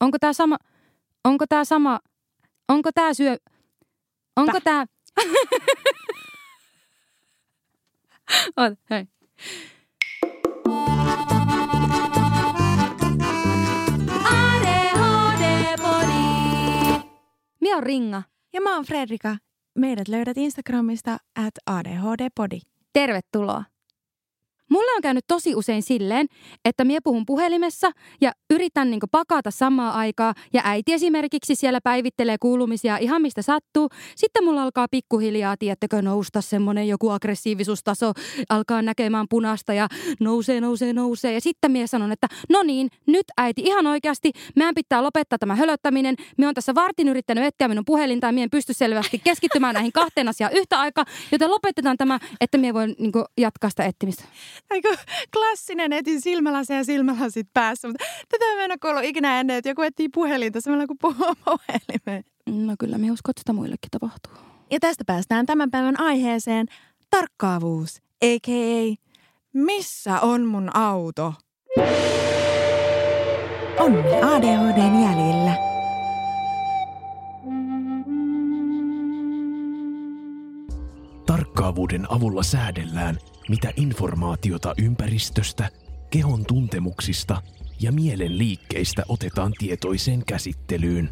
onko tää sama, onko tää sama, onko tää syö, onko tää... Oota, hei. ADHD-podi. Mie on Ringa. Ja mä oon Fredrika. Meidät löydät Instagramista at ADHD-podi. Tervetuloa. Mulla on käynyt tosi usein silleen, että mie puhun puhelimessa ja yritän niinku pakata samaa aikaa ja äiti esimerkiksi siellä päivittelee kuulumisia ihan mistä sattuu. Sitten mulla alkaa pikkuhiljaa, tiettäkö, nousta semmonen joku aggressiivisuustaso, alkaa näkemään punasta ja nousee, nousee, nousee. Ja sitten mie sanon, että no niin, nyt äiti ihan oikeasti, meidän pitää lopettaa tämä hölöttäminen. Me on tässä vartin yrittänyt etsiä minun puhelinta ja mie en pysty selvästi keskittymään näihin kahteen asiaan yhtä aikaa, joten lopetetaan tämä, että mie voin niinku jatkaa sitä etsimistä. Aika klassinen etin silmälasi ja silmälasit päässä, mutta tätä mä en ole kuullut ikinä ennen, että joku etsii puhelinta samalla kuin puhuu puhelimeen. No kyllä, me uskon, että sitä muillekin tapahtuu. Ja tästä päästään tämän päivän aiheeseen, tarkkaavuus, a.k.a. Missä on mun auto? Onni ADHDn jäljillä. Tarkkaavuuden avulla säädellään, mitä informaatiota ympäristöstä, kehon tuntemuksista ja mielen liikkeistä otetaan tietoiseen käsittelyyn.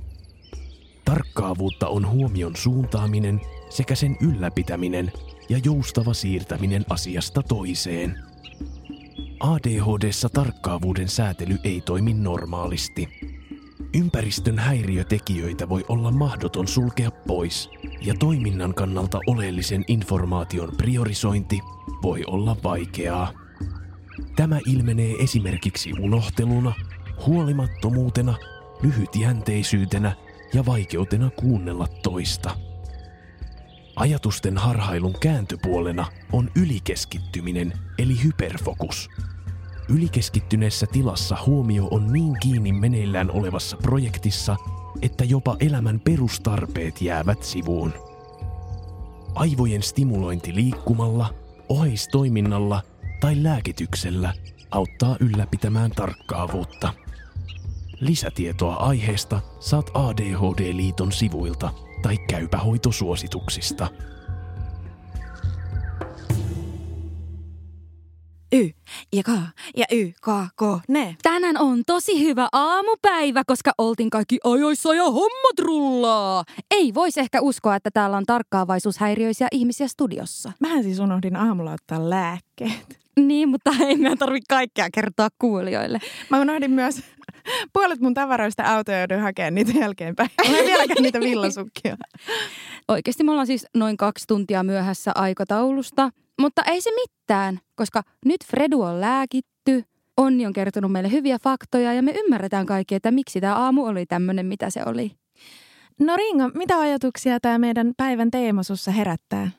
Tarkkaavuutta on huomion suuntaaminen sekä sen ylläpitäminen ja joustava siirtäminen asiasta toiseen. ADHDssa tarkkaavuuden säätely ei toimi normaalisti. Ympäristön häiriötekijöitä voi olla mahdoton sulkea pois, ja toiminnan kannalta oleellisen informaation priorisointi voi olla vaikeaa. Tämä ilmenee esimerkiksi unohteluna, huolimattomuutena, lyhytjänteisyytenä ja vaikeutena kuunnella toista. Ajatusten harhailun kääntöpuolena on ylikeskittyminen eli hyperfokus. Ylikeskittyneessä tilassa huomio on niin kiinni meneillään olevassa projektissa, että jopa elämän perustarpeet jäävät sivuun. Aivojen stimulointi liikkumalla, oheistoiminnalla tai lääkityksellä auttaa ylläpitämään tarkkaavuutta. Lisätietoa aiheesta saat ADHD-liiton sivuilta tai käypähoitosuosituksista. Y ja K ja Y, K, K, ne. Tänään on tosi hyvä aamupäivä, koska oltiin kaikki ajoissa ja hommat rullaa. Ei voisi ehkä uskoa, että täällä on tarkkaavaisuushäiriöisiä ihmisiä studiossa. Mähän siis unohdin aamulla ottaa lääkkeet. Niin, mutta ei meidän tarvitse kaikkea kertoa kuulijoille. Mä unohdin myös puolet mun tavaroista autoja joudun hakemaan niitä jälkeenpäin. Mä en vieläkään niitä villasukkia. Oikeasti me ollaan siis noin kaksi tuntia myöhässä aikataulusta, mutta ei se mitään, koska nyt Fredu on lääkitty, Onni on kertonut meille hyviä faktoja ja me ymmärretään kaikki, että miksi tämä aamu oli tämmöinen, mitä se oli. No Ringo, mitä ajatuksia tämä meidän päivän teema sussa herättää?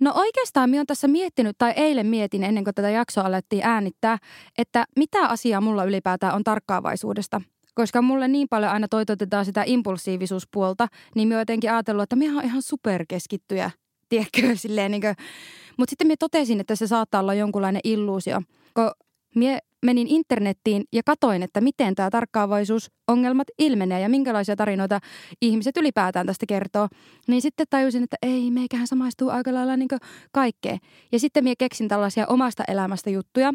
No oikeastaan minä olen tässä miettinyt, tai eilen mietin ennen kuin tätä jaksoa alettiin äänittää, että mitä asiaa mulla ylipäätään on tarkkaavaisuudesta. Koska mulle niin paljon aina toitotetaan sitä impulsiivisuuspuolta, niin minä jotenkin ajatellut, että minä olen ihan superkeskittyjä, tiedätkö, silleen niin kuin. Mutta sitten minä totesin, että se saattaa olla jonkunlainen illuusio. Kun minä menin internettiin ja katoin, että miten tämä tarkkaavaisuusongelmat ilmenee ja minkälaisia tarinoita ihmiset ylipäätään tästä kertoo, niin sitten tajusin, että ei, meikähän samaistuu aika lailla niin kaikkeen. Ja sitten minä keksin tällaisia omasta elämästä juttuja.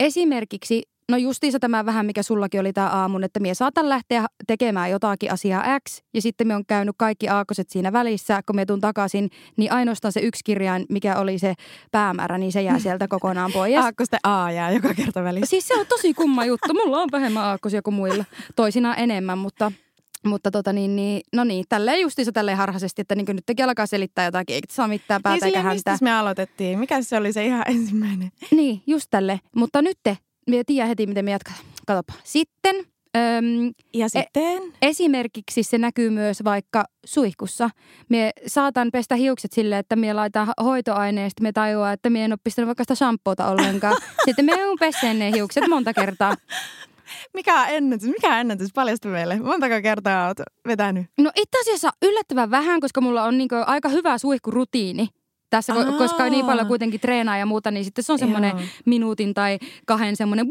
Esimerkiksi No justiinsa tämä vähän, mikä sullakin oli tämä aamun, että mie saatan lähteä tekemään jotakin asiaa X ja sitten me on käynyt kaikki aakoset siinä välissä, kun me tuun takaisin, niin ainoastaan se yksi kirjain, mikä oli se päämäärä, niin se jää sieltä kokonaan pois. Aakkosten A jää joka kerta välissä. Siis se on tosi kumma juttu. Mulla on vähemmän aakkosia kuin muilla. Toisinaan enemmän, mutta mutta tota niin, niin, no niin, tälleen justiinsa tälleen harhaisesti, että niin nyt tekin alkaa selittää jotakin, eikä saa mitään päätä niin eikä häntä. me aloitettiin? Mikä se oli se ihan ensimmäinen? Niin, just tälle. Mutta nyt me tiedän heti, miten me jatketaan. Katsopa. Sitten öm, Ja sitten? esimerkiksi se näkyy myös vaikka suihkussa. Me saatan pestä hiukset silleen, että me laitan hoitoaineen, sitten me tajuaa, että me en ole pistänyt vaikka sitä shampoota ollenkaan. sitten me on peseen ne hiukset monta kertaa. Mikä on ennätys? Mikä on ennätys? Paljasta meille. Montako kertaa oot vetänyt? No itse asiassa yllättävän vähän, koska mulla on niinku aika hyvä suihkurutiini Tässä, Aa. koska niin paljon kuitenkin treenaa ja muuta, niin sitten se on semmoinen Joo. minuutin tai kahden semmoinen...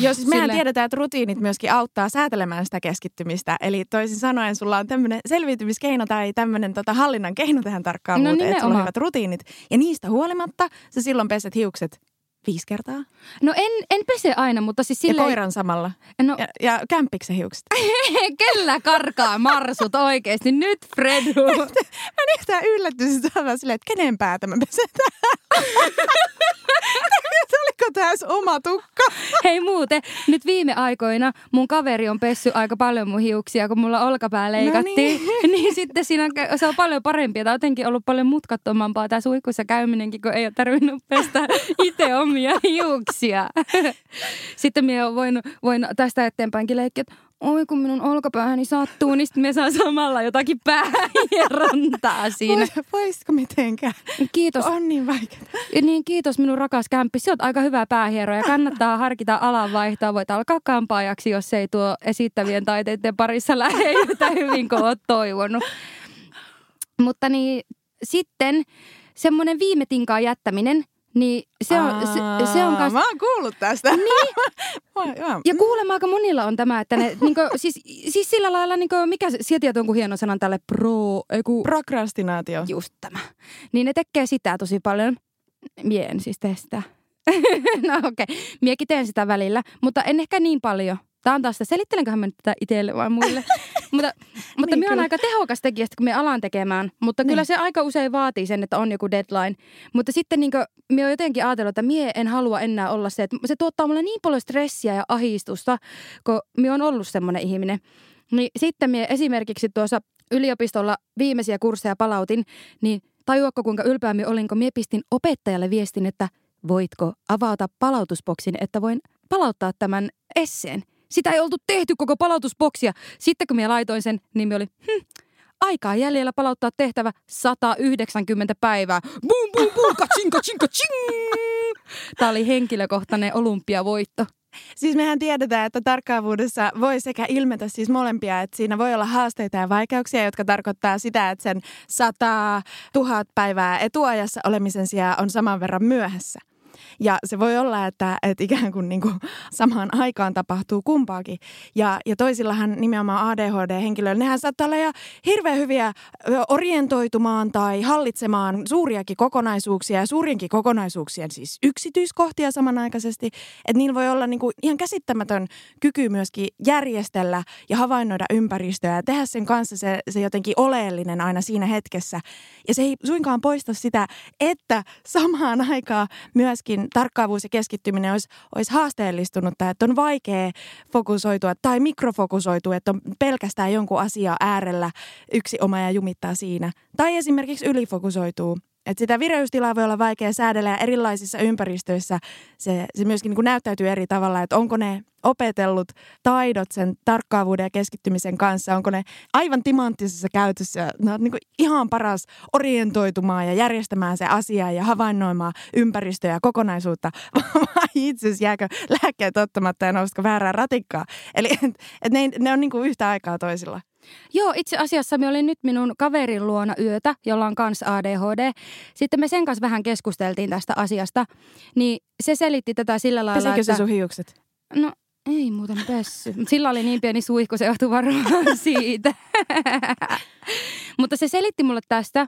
Joo, siis mehän tiedetään, että rutiinit myöskin auttaa säätelemään sitä keskittymistä. Eli toisin sanoen sulla on tämmöinen selviytymiskeino tai tämmöinen tota, hallinnan keino tähän tarkkaavuuteen, No että sulla on hyvät rutiinit. Ja niistä huolimatta sä silloin peset hiukset viisi kertaa. No en, en pese aina, mutta siis Ja silleen... koiran samalla. No Ja, ja kämpiksen hiukset. kellä karkaa marsut oikeesti? Nyt Fredu. Mä en yhtään yllättynyt, silleen, että kenen päätä mä pesetään. Oliko edes oma tukka? Hei muuten, nyt viime aikoina mun kaveri on pessy aika paljon mun hiuksia, kun mulla olkapää leikattiin. No niin. sitten siinä on, se on paljon parempi. Tämä on jotenkin ollut paljon mutkattomampaa tämä suihkussa käyminenkin, kun ei ole tarvinnut pestä itse omia hiuksia. sitten minä olen voinut, voin tästä eteenpäinkin leikkiä, että oi kun minun olkapäähäni sattuu, niin sitten me saa samalla jotakin päähierontaa siinä. Vois- Voisiko mitenkään? Kiitos. On niin vaikeaa. Niin, kiitos minun rakas kämppi. Se on aika hyvä päähiero ja kannattaa harkita alanvaihtoa. Voit alkaa kampaajaksi, jos ei tuo esittävien taiteiden parissa lähde yhtä hyvin kuin olet toivonut. Mutta niin, sitten semmoinen viime tinkaan jättäminen, niin se on, se, se on kas... Mä oon kuullut tästä. Niin. Ja kuulemma aika monilla on tämä, että ne, niinku, siis, siis sillä lailla, niinku, mikä se, sieltä tietää jonkun hienon sanan tälle pro, ei kun, Prokrastinaatio. just tämä. Niin ne tekee sitä tosi paljon. Mie en siis tee sitä. no okei, okay. miekin teen sitä välillä, mutta en ehkä niin paljon. Tämä on taas sitä, selittelenköhän mä nyt tätä itselle vai muille. mutta mutta Niin, on kyllä. aika tehokas tekijä, kun me alan tekemään. Mutta niin. kyllä Niin. se aika usein vaatii sen, että on joku deadline. Mutta sitten niin me on jotenkin ajatellut, että mie en halua enää olla se, että se tuottaa mulle niin paljon stressiä ja ahistusta, kun me on ollut semmoinen ihminen. Niin sitten mie esimerkiksi tuossa yliopistolla viimeisiä kursseja palautin, niin tajuakko kuinka ylpeä minä olin, kun mie pistin opettajalle viestin, että voitko avata palautusboksin, että voin palauttaa tämän esseen. Sitä ei oltu tehty koko palautusboksia. Sitten kun minä laitoin sen, niin minä oli, hm, aikaa jäljellä palauttaa tehtävä 190 päivää. Bum, bum, bum, kaching, kaching, kaching. Tämä oli henkilökohtainen olympiavoitto. Siis mehän tiedetään, että tarkkaavuudessa voi sekä ilmetä siis molempia, että siinä voi olla haasteita ja vaikeuksia, jotka tarkoittaa sitä, että sen 100 000 päivää etuajassa olemisen sijaan on saman verran myöhässä. Ja se voi olla, että, että ikään kuin, niin kuin samaan aikaan tapahtuu kumpaakin. Ja, ja toisillahan nimenomaan ADHD-henkilöillä, nehän saattaa olla ihan hirveän hyviä orientoitumaan tai hallitsemaan suuriakin kokonaisuuksia ja suurienkin kokonaisuuksien siis yksityiskohtia samanaikaisesti. Että niillä voi olla niin kuin ihan käsittämätön kyky myöskin järjestellä ja havainnoida ympäristöä ja tehdä sen kanssa se, se jotenkin oleellinen aina siinä hetkessä. Ja se ei suinkaan poista sitä, että samaan aikaan myöskin tarkkaavuus ja keskittyminen olisi, olisi haasteellistunut että on vaikea fokusoitua tai mikrofokusoitua, että on pelkästään jonkun asia äärellä yksi oma ja jumittaa siinä. Tai esimerkiksi ylifokusoituu. Että sitä vireystilaa voi olla vaikea säädellä ja erilaisissa ympäristöissä se, se myöskin niin kuin näyttäytyy eri tavalla, että onko ne opetellut taidot sen tarkkaavuuden ja keskittymisen kanssa, onko ne aivan timanttisessa käytössä, ne on niin kuin ihan paras orientoitumaan ja järjestämään se asia ja havainnoimaan ympäristöä ja kokonaisuutta, vai itse asiassa jääkö lääkkeet ottamatta ja nousiko väärään ratikkaa. Eli et, et ne, ne on niin kuin yhtä aikaa toisilla. Joo, itse asiassa me olin nyt minun kaverin luona yötä, jolla on kans ADHD. Sitten me sen kanssa vähän keskusteltiin tästä asiasta. Niin se selitti tätä sillä lailla, Pesikö se että... sun hiukset? No ei muuten pessy. Sillä oli niin pieni suihku, se johtuu varmaan siitä. Mutta se selitti mulle tästä,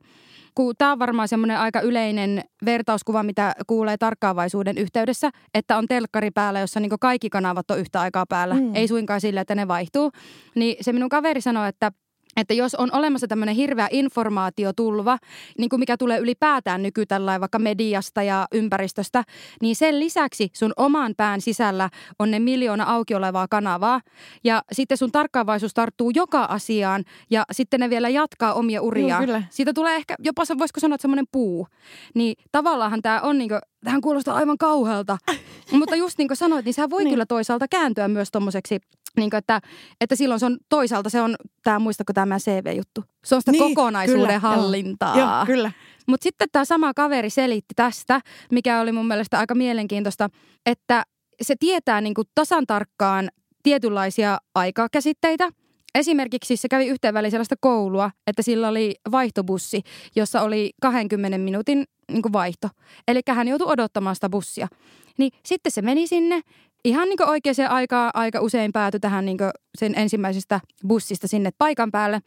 kun tämä on varmaan semmoinen aika yleinen vertauskuva, mitä kuulee tarkkaavaisuuden yhteydessä, että on telkkari päällä, jossa niinku kaikki kanavat on yhtä aikaa päällä. Mm. Ei suinkaan sillä, että ne vaihtuu. Niin se minun kaveri sanoi, että että jos on olemassa tämmöinen hirveä informaatiotulva, niin kuin mikä tulee ylipäätään nykytällä vaikka mediasta ja ympäristöstä, niin sen lisäksi sun oman pään sisällä on ne miljoona auki olevaa kanavaa. Ja sitten sun tarkkaavaisuus tarttuu joka asiaan ja sitten ne vielä jatkaa omia uriaan. Joo, kyllä. Siitä tulee ehkä jopa, voisiko sanoa, että semmoinen puu. Niin tavallaanhan tämä on niinku, tähän kuulostaa aivan kauhealta. Mutta just niin kuin sanoit, niin sehän voi niin. kyllä toisaalta kääntyä myös tommoseksi, niin kuin, että, että silloin se on toisaalta se on, tämä muistako tämä CV-juttu? Se on sitä Niin, kokonaisuuden kyllä, joo. hallintaa. Joo, kyllä. Mutta sitten tämä sama kaveri selitti tästä, mikä oli mun mielestä aika mielenkiintoista, että se tietää niin kuin tasan tarkkaan tietynlaisia aikakäsitteitä. esimerkiksi se kävi yhteen väliin sellaista koulua, että sillä oli vaihtobussi, jossa oli 20 minuutin niin vaihto. Eli hän joutui odottamaan sitä bussia. Niin sitten se meni sinne ihan niin oikeaan aikaan aika usein päätyi tähän niin sen ensimmäisestä bussista sinne paikan päälle.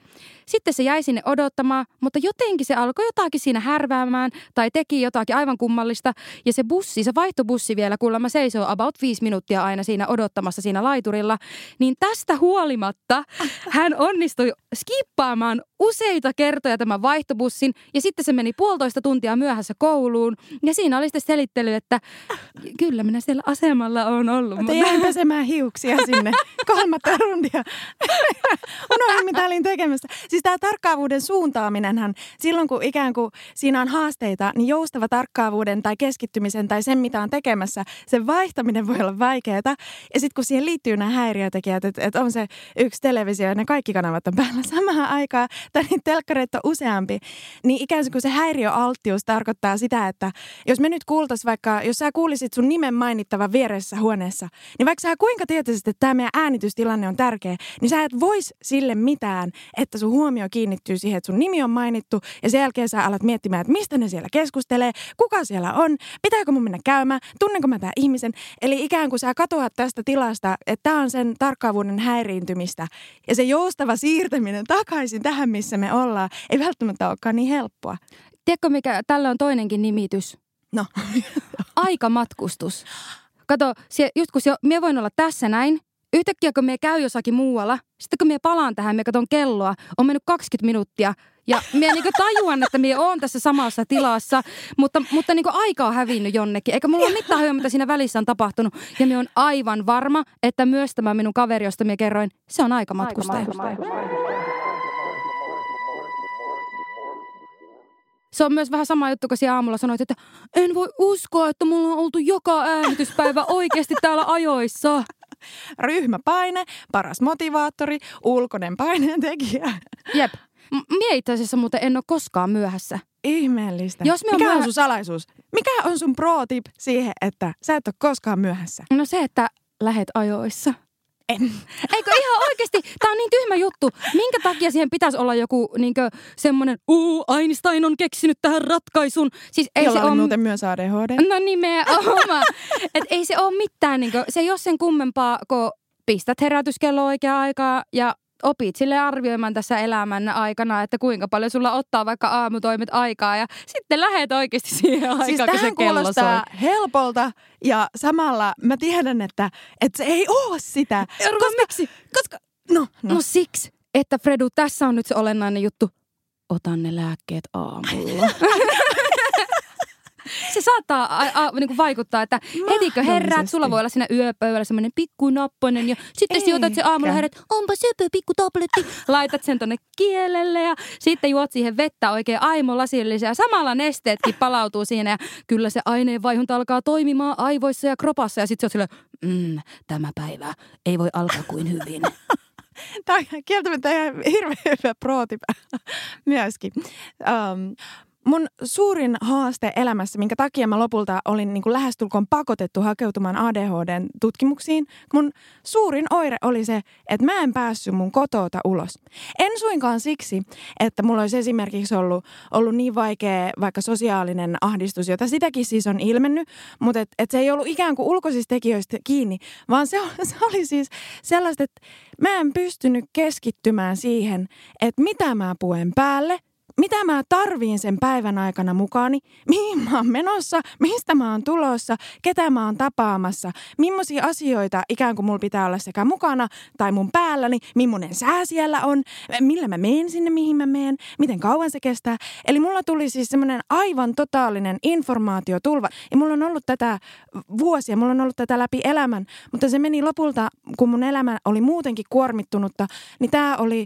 Sitten se jäi sinne odottamaan, mutta jotenkin se alkoi jotakin siinä härväämään tai teki jotakin aivan kummallista. Ja se bussi, se vaihtobussi vielä kuulemma seisoo about viisi minuuttia aina siinä odottamassa siinä laiturilla. Niin tästä huolimatta hän onnistui skippaamaan useita kertoja tämän vaihtobussin ja sitten se meni puolitoista tuntia myöhässä kouluun. Ja siinä oli sitten selittely, että kyllä minä siellä asemalla on ollut. Mutta jäin pesemään hiuksia sinne kolmatta rundia. Unohdin, mitä olin tekemässä. Siis tämä tarkkaavuuden suuntaaminenhan, silloin kun ikään kuin siinä on haasteita, niin joustava tarkkaavuuden tai keskittymisen tai sen, mitä on tekemässä, sen vaihtaminen voi olla vaikeaa. Ja sitten kun siihen liittyy nämä häiriötekijät, että, että on se yksi televisio ja ne kaikki kanavat on päällä samaan aikaan, tai niitä telkkareita on useampi, niin ikään kuin se häiriöalttius tarkoittaa sitä, että jos me nyt kuultaisiin vaikka, jos sä kuulisit sun nimen mainittava vieressä huoneessa, niin vaikka sä kuinka tietäisit, että tämä meidän äänitystilanne on tärkeä, niin sä et vois sille mitään, että sun huomio kiinnittyy siihen, että sun nimi on mainittu ja sen jälkeen sä alat miettimään, että mistä ne siellä keskustelee, kuka siellä on, pitääkö mun mennä käymään, tunnenko mä tämän ihmisen. Eli ikään kuin sä katoat tästä tilasta, että tämä on sen tarkkaavuuden häiriintymistä ja se joustava siirtäminen takaisin tähän, missä me ollaan, ei välttämättä olekaan niin helppoa. Tiedätkö mikä, tällä on toinenkin nimitys? No. Aikamatkustus. Kato, sie, just kun minä voin olla tässä näin, yhtäkkiä kun me käy jossakin muualla, sitten kun me palaan tähän, me katson kelloa, on mennyt 20 minuuttia ja minä niin tajuan, että minä olen tässä samassa tilassa, mutta, mutta niin aika on hävinnyt jonnekin. Eikä mulla ole mitään hyötyä, mitä siinä välissä on tapahtunut. Ja minä olen aivan varma, että myös tämä minun kaveri, josta minä kerroin, se on aikamatkustaja. aikamatkustaja. Se on myös vähän sama juttu, kun siellä aamulla sanoit, että en voi uskoa, että mulla on oltu joka äänityspäivä oikeasti täällä ajoissa. Ryhmäpaine, paras motivaattori, ulkoinen paineentekijä. Jep. Mie itse asiassa muuten en ole koskaan myöhässä. Ihmeellistä. Jos Mikä on, myöhä... on sun salaisuus? Mikä on sun pro tip siihen, että sä et ole koskaan myöhässä? No se, että lähet ajoissa. En. Eikö ihan oikeasti? Tämä on niin tyhmä juttu. Minkä takia siihen pitäisi olla joku niinkö semmoinen, uu, Einstein on keksinyt tähän ratkaisun. Siis ei Jolla se on muuten myös ADHD. No nimenomaan. Et ei se ole mitään, niinkö, se ei ole sen kummempaa, kun pistät herätyskello oikea aikaa ja opit sille arvioimaan tässä elämän aikana, että kuinka paljon sulla ottaa vaikka aamutoimet aikaa ja sitten lähet oikeasti siihen aikaan, siis kun se kello soi. helpolta ja samalla mä tiedän, että, että se ei ole sitä. koska, miksi? Koska, no, no. no siksi, että Fredu, tässä on nyt se olennainen juttu. Otan ne lääkkeet aamulla. se saattaa a, a, niin kuin vaikuttaa, että hetikö herät, sulla voi olla siinä yöpöydällä semmoinen pikku napponen ja sitten sä otat se aamulla herät, onpa söpö pikku tabletti, laitat sen tonne kielelle ja sitten juot siihen vettä oikein aimolasillisia ja samalla nesteetkin palautuu siinä ja kyllä se aineenvaihunta alkaa toimimaan aivoissa ja kropassa ja sitten se on silleen, mm, tämä päivä ei voi alkaa kuin hyvin. Tämä on kieltämättä ihan hirveän hyvä myöskin. Um, mun suurin haaste elämässä, minkä takia mä lopulta olin niin kuin lähestulkoon pakotettu hakeutumaan ADHDn tutkimuksiin, mun suurin oire oli se, että mä en päässyt mun kotoota ulos. En suinkaan siksi, että mulla olisi esimerkiksi ollut, ollut niin vaikea vaikka sosiaalinen ahdistus, jota sitäkin siis on ilmennyt, mutta et, et se ei ollut ikään kuin ulkoisista tekijöistä kiinni, vaan se, se oli siis sellaista, että mä en pystynyt keskittymään siihen, että mitä mä puen päälle – mitä mä tarviin sen päivän aikana mukaani, mihin mä oon menossa, mistä mä oon tulossa, ketä mä oon tapaamassa, millaisia asioita ikään kuin mulla pitää olla sekä mukana tai mun päälläni, millainen sää siellä on, millä mä meen sinne, mihin mä meen, miten kauan se kestää. Eli mulla tuli siis semmoinen aivan totaalinen informaatiotulva. Ja mulla on ollut tätä vuosia, mulla on ollut tätä läpi elämän, mutta se meni lopulta, kun mun elämä oli muutenkin kuormittunutta, niin tämä oli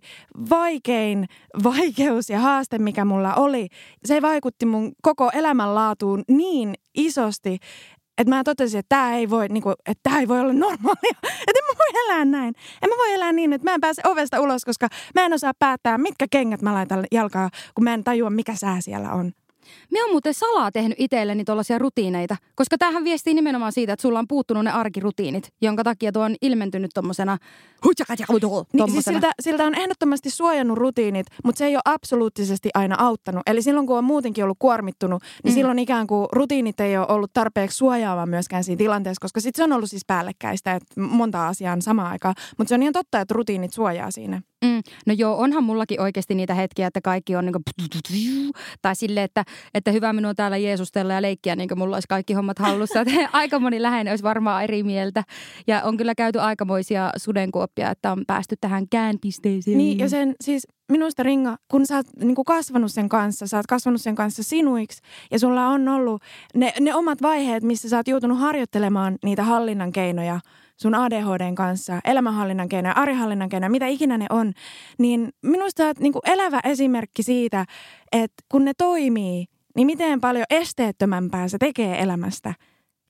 vaikein vaikeus ja haaste, mikä mulla oli, se vaikutti mun koko elämänlaatuun niin isosti, että mä totesin, että tämä ei voi, niin kuin, että tämä ei voi olla normaalia. Että en mä voi elää näin. En mä voi elää niin, että mä en pääse ovesta ulos, koska mä en osaa päättää, mitkä kengät mä laitan jalkaa, kun mä en tajua, mikä sää siellä on. Me on muuten salaa tehnyt itselleni tuollaisia rutiineita, koska tämähän viestii nimenomaan siitä, että sulla on puuttunut ne arkirutiinit, jonka takia tuo on ilmentynyt tuommoisena... Niin, siis siltä, siltä on ehdottomasti suojannut rutiinit, mutta se ei ole absoluuttisesti aina auttanut. Eli silloin, kun on muutenkin ollut kuormittunut, niin mm. silloin ikään kuin rutiinit ei ole ollut tarpeeksi suojaava myöskään siinä tilanteessa, koska sitten se on ollut siis päällekkäistä, että monta asiaa on samaan aikaan. Mutta se on ihan totta, että rutiinit suojaa siinä. Mm. No joo, onhan mullakin oikeasti niitä hetkiä, että kaikki on niin tai silleen, että, että hyvä minua täällä Jeesustella ja leikkiä, niin kuin mulla olisi kaikki hommat hallussa. Että aika moni läheinen olisi varmaan eri mieltä. Ja on kyllä käyty aikamoisia sudenkuoppia, että on päästy tähän käänpisteeseen. Niin, ja sen siis minusta Ringa, kun sä oot niin kuin kasvanut sen kanssa, sä oot kasvanut sen kanssa sinuiksi ja sulla on ollut ne, ne omat vaiheet, missä sä oot joutunut harjoittelemaan niitä hallinnan keinoja – sun ADHDn kanssa, elämänhallinnan keinoja, arihallinnan keinoja, mitä ikinä ne on, niin minusta on niin elävä esimerkki siitä, että kun ne toimii, niin miten paljon esteettömämpää se tekee elämästä.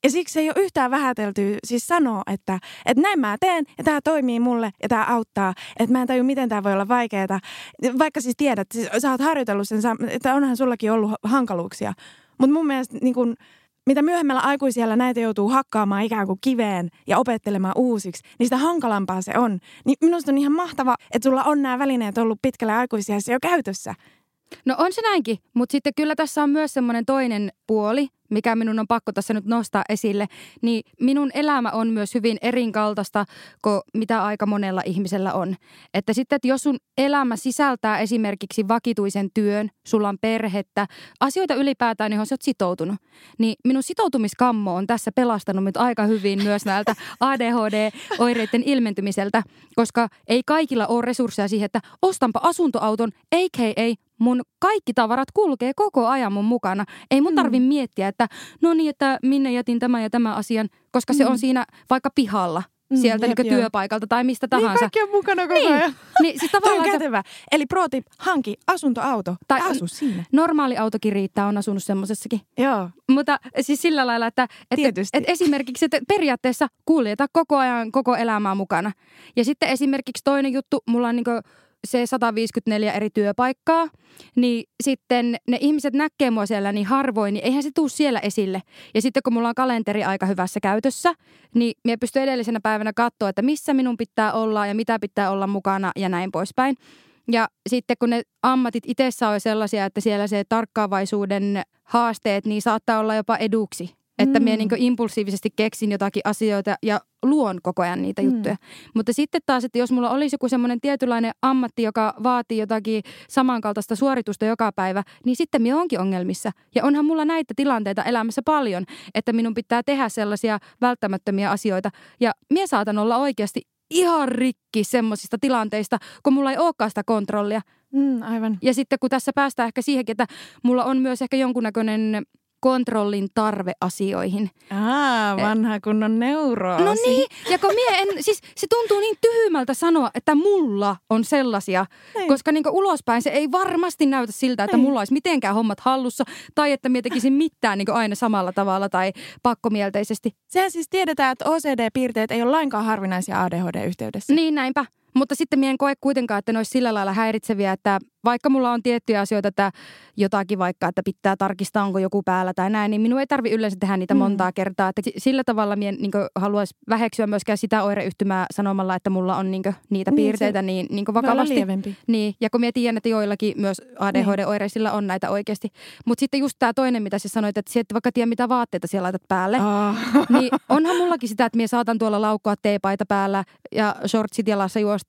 Ja siksi ei ole yhtään vähätelty siis sanoa, että, että näin mä teen ja tämä toimii mulle ja tämä auttaa. Että mä en taju, miten tämä voi olla vaikeaa. Vaikka siis tiedät, siis sä oot harjoitellut sen, että onhan sullakin ollut hankaluuksia. Mutta mun mielestä niin kun, mitä myöhemmällä aikuisella näitä joutuu hakkaamaan ikään kuin kiveen ja opettelemaan uusiksi, niin sitä hankalampaa se on. Niin minusta on ihan mahtava, että sulla on nämä välineet ollut pitkälle aikuisiässä jo käytössä. No on se näinkin, mutta sitten kyllä tässä on myös semmoinen toinen puoli, mikä minun on pakko tässä nyt nostaa esille, niin minun elämä on myös hyvin erinkaltaista kuin mitä aika monella ihmisellä on. Että sitten, että jos sun elämä sisältää esimerkiksi vakituisen työn, sulla on perhettä, asioita ylipäätään, johon sä oot sitoutunut, niin minun sitoutumiskammo on tässä pelastanut nyt aika hyvin myös näiltä ADHD-oireiden ilmentymiseltä, koska ei kaikilla ole resursseja siihen, että ostanpa asuntoauton, a.k.a mun kaikki tavarat kulkee koko ajan mun mukana. Ei mun tarvi mm. miettiä, että no niin, että minne jätin tämän ja tämän asian, koska mm. se on siinä vaikka pihalla mm, sieltä niin työpaikalta tai mistä tahansa. Niin, kaikki on mukana koko niin. ajan. Niin, siis tavallaan on kätevä. Eli protip, hanki asuntoauto tai asu siinä. Normaali autokin riittää, on asunut semmoisessakin. Joo. Mutta siis sillä lailla, että, että, että esimerkiksi että periaatteessa kuljeta koko ajan koko elämää mukana. Ja sitten esimerkiksi toinen juttu, mulla on niin se 154 eri työpaikkaa, niin sitten ne ihmiset näkee mua siellä niin harvoin, niin eihän se tule siellä esille. Ja sitten kun mulla on kalenteri aika hyvässä käytössä, niin minä pystyn edellisenä päivänä katsoa, että missä minun pitää olla ja mitä pitää olla mukana ja näin poispäin. Ja sitten kun ne ammatit itsessä on sellaisia, että siellä se tarkkaavaisuuden haasteet, niin saattaa olla jopa eduksi että mm. minä niin impulsiivisesti keksin jotakin asioita ja luon koko ajan niitä mm. juttuja. Mutta sitten taas, että jos mulla olisi joku semmoinen tietynlainen ammatti, joka vaatii jotakin samankaltaista suoritusta joka päivä, niin sitten minä onkin ongelmissa. Ja onhan mulla näitä tilanteita elämässä paljon, että minun pitää tehdä sellaisia välttämättömiä asioita. Ja minä saatan olla oikeasti ihan rikki semmoisista tilanteista, kun mulla ei olekaan sitä kontrollia. Mm, aivan. Ja sitten kun tässä päästään ehkä siihenkin, että mulla on myös ehkä jonkunnäköinen kontrollin tarve asioihin. Ah, vanha kunnon neuroosi. No niin, ja kun mie en, siis se tuntuu niin tyhmältä sanoa, että mulla on sellaisia, niin. koska niin ulospäin se ei varmasti näytä siltä, että niin. mulla olisi mitenkään hommat hallussa tai että mie tekisin mitään niin aina samalla tavalla tai pakkomielteisesti. Sehän siis tiedetään, että OCD-piirteet ei ole lainkaan harvinaisia ADHD-yhteydessä. Niin näinpä. Mutta sitten mien koe kuitenkaan, että ne olisi sillä lailla häiritseviä, että vaikka mulla on tiettyjä asioita, että jotakin vaikka, että pitää tarkistaa, onko joku päällä tai näin, niin minun ei tarvi yleensä tehdä niitä mm. montaa kertaa. Että sillä tavalla minä niin haluaisi väheksyä myöskään sitä oireyhtymää sanomalla, että mulla on niin niitä niin, piirteitä niin, niin vakavasti. Niin, ja kun minä tiedän, että joillakin myös ADHD-oireisilla niin. on näitä oikeasti. Mutta sitten just tämä toinen, mitä sä sanoit, että et vaikka tiedä, mitä vaatteita siellä laitat päälle, oh. niin onhan mullakin sitä, että minä saatan tuolla laukkoa teepaita päällä ja shortsit jalassa juosta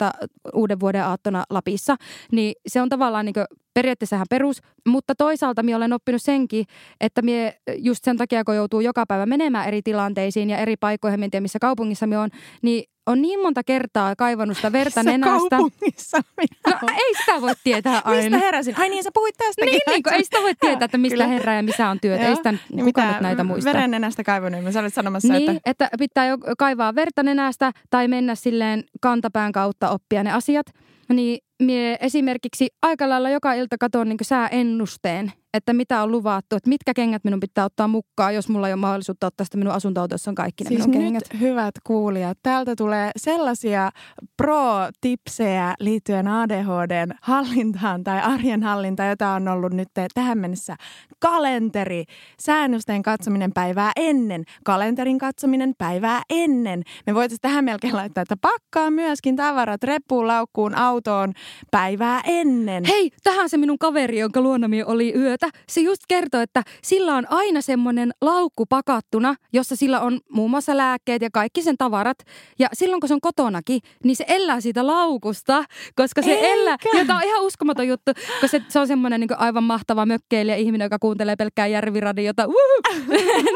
uuden vuoden aattona Lapissa. Niin se on tavallaan niin periaatteessa ihan perus, mutta toisaalta minä olen oppinut senkin, että minä just sen takia, kun joutuu joka päivä menemään eri tilanteisiin ja eri paikkoihin, en tiedä missä kaupungissa minä on, niin on niin monta kertaa kaivannut sitä verta missä nenästä. kaupungissa no, ei sitä voi tietää aina. mistä heräsin? Ai niin, sä puhuit tästäkin. Niin, niin ei sitä voi tietää, että mistä herää ja missä on työtä. Ei sitä niin kukaan näitä muista. Veren nenästä kaivannut, mä olit sanomassa, niin, että... että pitää jo kaivaa verta nenästä tai mennä silleen kantapään kautta oppia ne asiat. Niin mie esimerkiksi aika lailla joka ilta katon niin sääennusteen, että mitä on luvattu, että mitkä kengät minun pitää ottaa mukaan, jos mulla ei ole mahdollisuutta ottaa sitä minun asunto jossa on kaikki ne Siis minun nyt, kengät. hyvät kuulijat, täältä tulee sellaisia pro-tipsejä liittyen ADHDn hallintaan tai arjen hallintaan, jota on ollut nyt tähän mennessä. Kalenteri, säännösten katsominen päivää ennen, kalenterin katsominen päivää ennen. Me voitaisiin tähän melkein laittaa, että pakkaa myöskin tavarat reppuun, laukkuun, autoon päivää ennen. Hei, tähän se minun kaveri, jonka luonami oli yötä. Se just kertoi, että sillä on aina semmoinen laukku pakattuna, jossa sillä on muun muassa lääkkeet ja kaikki sen tavarat. Ja silloin kun se on kotonakin, niin se elää siitä laukusta, koska se Eikä. elää, jota on ihan uskomaton juttu, koska se, se on semmoinen niin aivan mahtava mökkeilijä ihminen, joka kuuntelee pelkkää järviradiota.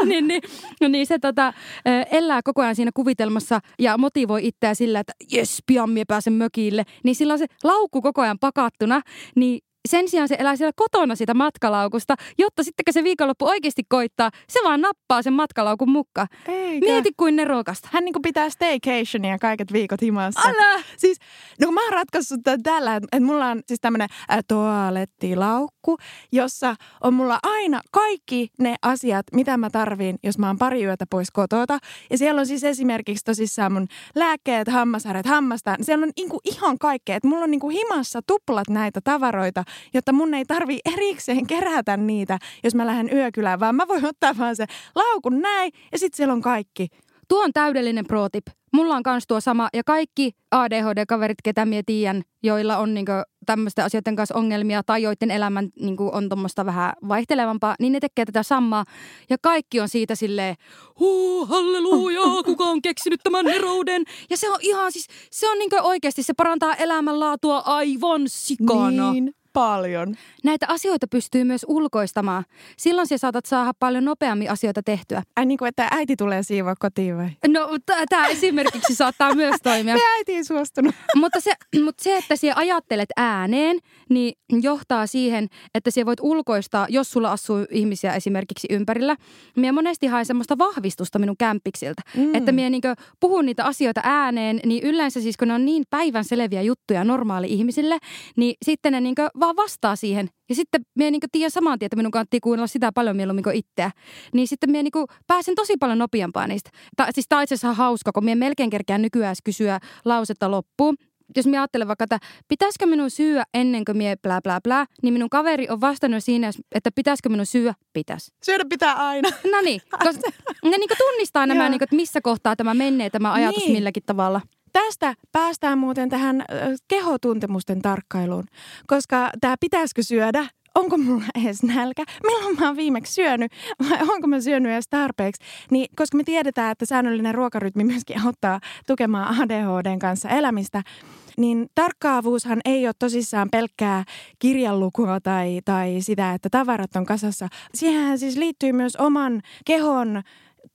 Niin, niin, niin se tota, elää koko ajan siinä kuvitelmassa ja motivoi itseä sillä, että jes, pian mie pääsen mökille. Niin sillä on se laukku koko ajan pakattuna, niin sen sijaan se elää siellä kotona sitä matkalaukusta, jotta sitten kun se viikonloppu oikeasti koittaa, se vaan nappaa sen matkalaukun mukaan. Eikä. Mieti kuin nerokasta. Hän niinku pitää staycationia kaiket viikot himassa. Älä! Siis, no kun mä oon ratkaissut tän tällä, että mulla on siis tämmönen äh, toalettilaukku, jossa on mulla aina kaikki ne asiat, mitä mä tarviin, jos mä oon pari yötä pois kotota. Ja siellä on siis esimerkiksi tosissaan mun lääkkeet, hammasharjat, hammasta. Siellä on niinku ihan kaikkea. Että mulla on niinku himassa tuplat näitä tavaroita, jotta mun ei tarvi erikseen kerätä niitä, jos mä lähden yökylään, vaan mä voin ottaa vaan se laukun näin ja sitten siellä on kaikki. Tuo on täydellinen pro tip. Mulla on kans tuo sama ja kaikki ADHD-kaverit, ketä mie tiedän, joilla on niinku tämmöisten asioiden kanssa ongelmia tai joiden elämän niinku on tuommoista vähän vaihtelevampaa, niin ne tekee tätä samaa. Ja kaikki on siitä silleen, huu, halleluja, kuka on keksinyt tämän nerouden. Ja se on ihan siis, se on niinku oikeasti, se parantaa elämänlaatua aivan sikana. Niin paljon. Näitä asioita pystyy myös ulkoistamaan. Silloin sä saatat saada paljon nopeammin asioita tehtyä. Ai niin kuin, että äiti tulee siivoa kotiin vai? No tämä esimerkiksi saattaa myös toimia. Me äiti ei suostunut. mutta, se, mutta se, että sä ajattelet ääneen, niin johtaa siihen, että sä voit ulkoistaa, jos sulla asuu ihmisiä esimerkiksi ympärillä. Mie monesti haen semmoista vahvistusta minun kämppiksiltä. Mm. Että mie niin puhun niitä asioita ääneen, niin yleensä siis kun ne on niin päivän selviä juttuja normaali ihmisille, niin sitten ne niin vaan vastaa siihen. Ja sitten mie niin tiedän saman tien, että minun kannattaa kuunnella sitä paljon mieluummin kuin itseä. Niin sitten mie niin pääsen tosi paljon nopeampaa niistä. Ta, siis tämä on itse asiassa hauska, kun mie melkein kerkeän nykyään kysyä lausetta loppuun jos minä ajattelen vaikka, että pitäisikö minun syödä ennen kuin mie blää blää blää, niin minun kaveri on vastannut siinä, että pitäisikö minun syödä, pitäisi. Syödä pitää aina. No niin, koska ne niin tunnistaa nämä, niin kuin, että missä kohtaa tämä menee, tämä ajatus Niin. milläkin tavalla. Tästä päästään muuten tähän kehotuntemusten tarkkailuun, koska tämä pitäisikö syödä, onko mulla edes nälkä, milloin mä oon viimeksi syönyt vai onko mä syönyt edes tarpeeksi. Niin, koska me tiedetään, että säännöllinen ruokarytmi myöskin auttaa tukemaan ADHDn kanssa elämistä, niin tarkkaavuushan ei ole tosissaan pelkkää kirjanlukua tai, tai sitä, että tavarat on kasassa. Siihen siis liittyy myös oman kehon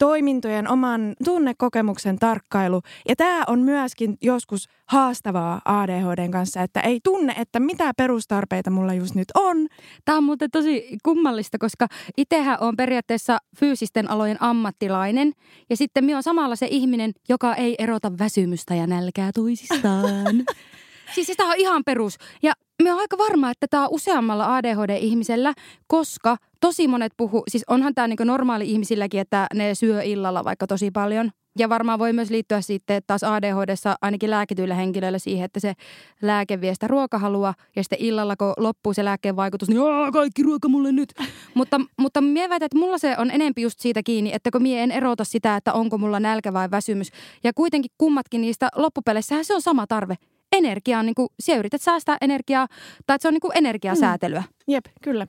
toimintojen, oman tunnekokemuksen tarkkailu. Ja tämä on myöskin joskus haastavaa ADHDn kanssa, että ei tunne, että mitä perustarpeita mulla just nyt on. Tämä on muuten tosi kummallista, koska itsehän on periaatteessa fyysisten alojen ammattilainen. Ja sitten minä on samalla se ihminen, joka ei erota väsymystä ja nälkää toisistaan. siis sitä on ihan perus. Ja minä olen aika varma, että tämä on useammalla ADHD-ihmisellä, koska tosi monet puhuu, siis onhan tämä niinku normaali ihmisilläkin, että ne syö illalla vaikka tosi paljon. Ja varmaan voi myös liittyä sitten taas ADHDssa ainakin lääkityillä henkilöillä siihen, että se lääke vie sitä ruokahalua ja sitten illalla kun loppuu se lääkkeen vaikutus, niin Aa, kaikki ruoka mulle nyt. mutta, mutta mie väitän, että mulla se on enempi just siitä kiinni, että kun mie en erota sitä, että onko mulla nälkä vai väsymys. Ja kuitenkin kummatkin niistä loppupeleissähän se on sama tarve. Energia on niin kuin, sä yrität säästää energiaa, tai että se on niin kuin energiasäätelyä. Jep, kyllä.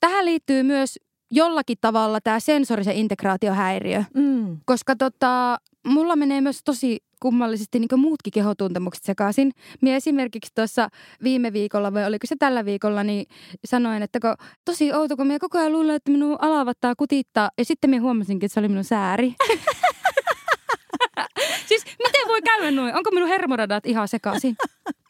Tähän liittyy myös jollakin tavalla tämä sensorisen integraatiohäiriö. Mm. Koska tota, mulla menee myös tosi kummallisesti niin muutkin kehotuntemukset sekaisin. Mie esimerkiksi tuossa viime viikolla, vai oliko se tällä viikolla, niin sanoin, että kun, tosi outo, kun minä koko ajan luulen, että minun alavattaa kutittaa. Ja sitten minä huomasinkin, että se oli minun sääri. siis miten voi käydä noin? Onko minun hermoradat ihan sekaisin?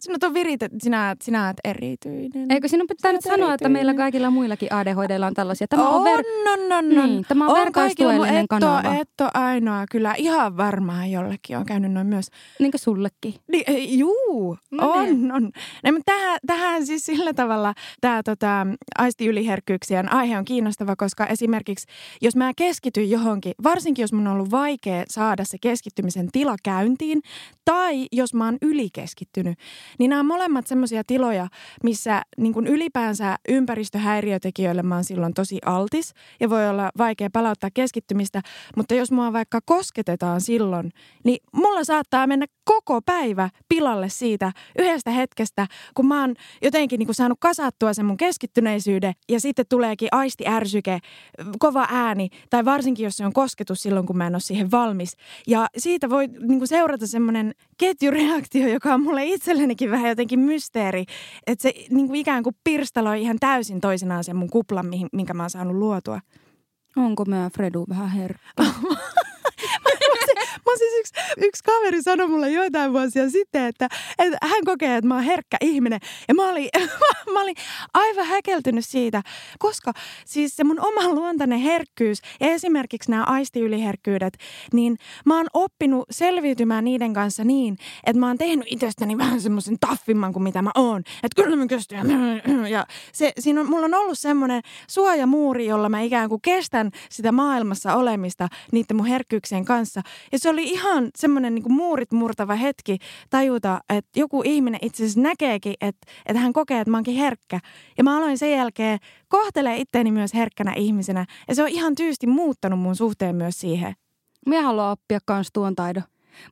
sinut on virite, sinä, sinä olet erityinen. Eikö sinun pitää nyt sanoa, että meillä kaikilla muillakin ADHDilla on tällaisia? Tämä on, on, ver... on, on, on. Niin, tämä on, on vertaistuellinen kanava. Et ole ainoa, kyllä ihan varmaan jollekin on käynyt noin myös. Niin kuin sullekin? Niin, juu, no on, niin. on. No, tähän, tähän siis sillä tavalla tämä tota, aistiyliherkkyyksien aihe on kiinnostava, koska esimerkiksi jos mä keskityn johonkin, varsinkin jos mun on ollut vaikea saada se keskittymisen tila käyntiin, tai jos mä oon ylikeskittynyt, niin nämä on molemmat semmoisia tiloja, missä niin kuin ylipäänsä ympäristöhäiriötekijöille mä oon silloin tosi altis ja voi olla vaikea palauttaa keskittymistä, mutta jos mua vaikka kosketetaan silloin, niin mulla saattaa mennä koko päivä pilalle siitä yhdestä hetkestä, kun mä oon jotenkin niin kuin saanut kasattua sen mun keskittyneisyyden ja sitten tuleekin aistiärsyke, kova ääni tai varsinkin jos se on kosketus silloin, kun mä en ole siihen valmis. Ja siitä voi niin kuin seurata semmoinen ketjureaktio, joka on mulle itsellenikin vähän jotenkin mysteeri, että se niin kuin ikään kuin pirstaloi ihan täysin toisenaan sen mun kuplan, minkä mä oon saanut luotua. Onko mä Fredu vähän herkkä? Mä siis yksi, yksi kaveri sanoi mulle joitain vuosia sitten, että, että hän kokee, että mä oon herkkä ihminen. Ja mä olin, mä olin aivan häkeltynyt siitä, koska siis se mun oma luontainen herkkyys ja esimerkiksi nämä aistiyliherkkyydet, niin mä oon oppinut selviytymään niiden kanssa niin, että mä oon tehnyt itsestäni vähän semmoisen taffimman kuin mitä mä oon. Että kyllä mä kestän. Ja se, siinä on, mulla on ollut semmoinen suojamuuri, jolla mä ikään kuin kestän sitä maailmassa olemista niiden mun herkkyyksien kanssa. Ja se oli ihan semmoinen niin muurit murtava hetki tajuta, että joku ihminen itse asiassa näkeekin, että, että hän kokee, että mä oonkin herkkä. Ja mä aloin sen jälkeen kohtelee itteeni myös herkkänä ihmisenä. Ja se on ihan tyysti muuttanut mun suhteen myös siihen. Mä haluan oppia kans tuon taidon.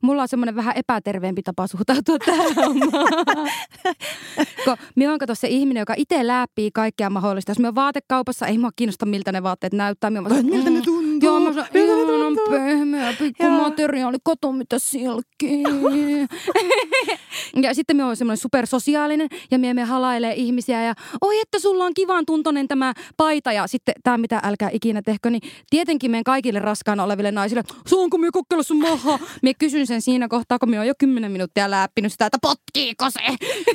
Mulla on semmoinen vähän epäterveempi tapa suhtautua tähän Kun minä olen se ihminen, joka itse läppii kaikkea mahdollista. Jos on vaatekaupassa, ei mua kiinnosta miltä ne vaatteet näyttää. Minä vaan, miltä ne? Joo, mä sanon, on pehmeä, pikku materiaali, koto mitä silkkiä. ja sitten me on semmoinen supersosiaalinen ja me, me halailee ihmisiä ja oi, että sulla on kivan tuntoinen tämä paita ja sitten tämä mitä älkää ikinä tehkö, niin tietenkin meidän kaikille raskaana oleville naisille, saanko me kokeilla sun maha? Me kysyn sen siinä kohtaa, kun me on jo kymmenen minuuttia läppinyt sitä, että potkiiko se?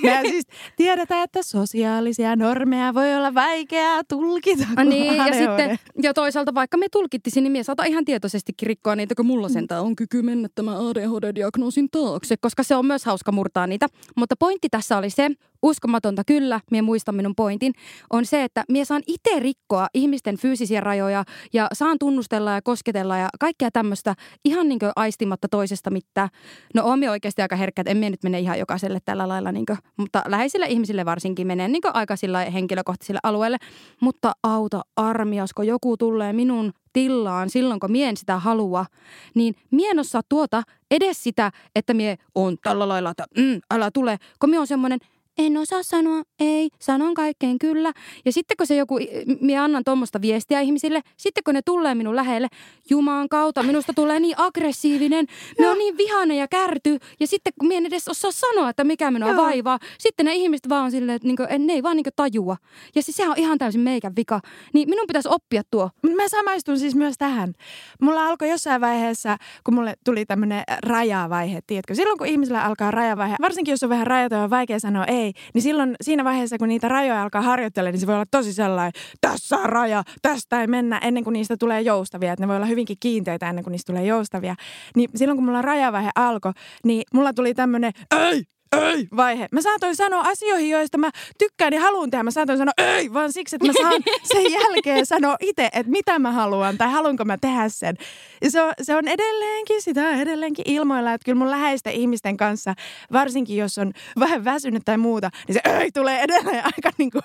Me siis tiedetään, että sosiaalisia normeja voi olla vaikeaa tulkita. Ah, niin, ja sitten, ja toisaalta vaikka me tulkittisin, niin me saata ihan tietoisesti rikkoa niitä, kun mulla sentään on kyky mennä tämä ADHD-diagnoosin taakse, koska se on myös hauska murtaa niitä. Mutta pointti tässä oli se, uskomatonta kyllä, minä muistan minun pointin, on se, että minä saan itse rikkoa ihmisten fyysisiä rajoja ja saan tunnustella ja kosketella ja kaikkea tämmöistä ihan niin aistimatta toisesta mitään. No on minä oikeasti aika herkkä, että en minä nyt mene ihan jokaiselle tällä lailla, niin kuin, mutta läheisille ihmisille varsinkin menen niin aika sillä henkilökohtaisille alueelle. Mutta auta armias, kun joku tulee minun tillaan silloin, kun mien sitä halua, niin mien osaa tuota edes sitä, että mie on tällä lailla, että mm, älä tule, kun mie on semmoinen – en osaa sanoa ei, sanon kaikkeen kyllä. Ja sitten kun se joku, minä annan tuommoista viestiä ihmisille, sitten kun ne tulee minun lähelle, Jumaan kautta, minusta tulee niin aggressiivinen, me on niin vihane ja kärty. Ja sitten kun minä en edes osaa sanoa, että mikä minua Joo. vaivaa, sitten ne ihmiset vaan silleen, että niinku, ne ei vaan niinku tajua. Ja siis se on ihan täysin meikän vika. Niin minun pitäisi oppia tuo. Mä samaistun siis myös tähän. Mulla alkoi jossain vaiheessa, kun mulle tuli tämmöinen rajavaihe, tiedätkö? Silloin kun ihmisellä alkaa rajavaihe, varsinkin jos on vähän rajaton ja vaikea sanoa ei, ei, niin silloin siinä vaiheessa, kun niitä rajoja alkaa harjoittelemaan, niin se voi olla tosi sellainen, tässä on raja, tästä ei mennä ennen kuin niistä tulee joustavia. Että ne voi olla hyvinkin kiinteitä ennen kuin niistä tulee joustavia. Niin silloin, kun mulla rajavaihe alkoi, niin mulla tuli tämmöinen, ei, ei vaihe. Mä saatoin sanoa asioihin, joista mä tykkään ja haluan tehdä. Mä saatoin sanoa ei, vaan siksi, että mä saan sen jälkeen sanoa itse, että mitä mä haluan tai haluanko mä tehdä sen. Ja se on, se on edelleenkin sitä edelleenkin ilmoilla, että kyllä mun läheisten ihmisten kanssa, varsinkin jos on vähän väsynyt tai muuta, niin se ei tulee edelleen aika niin kuin,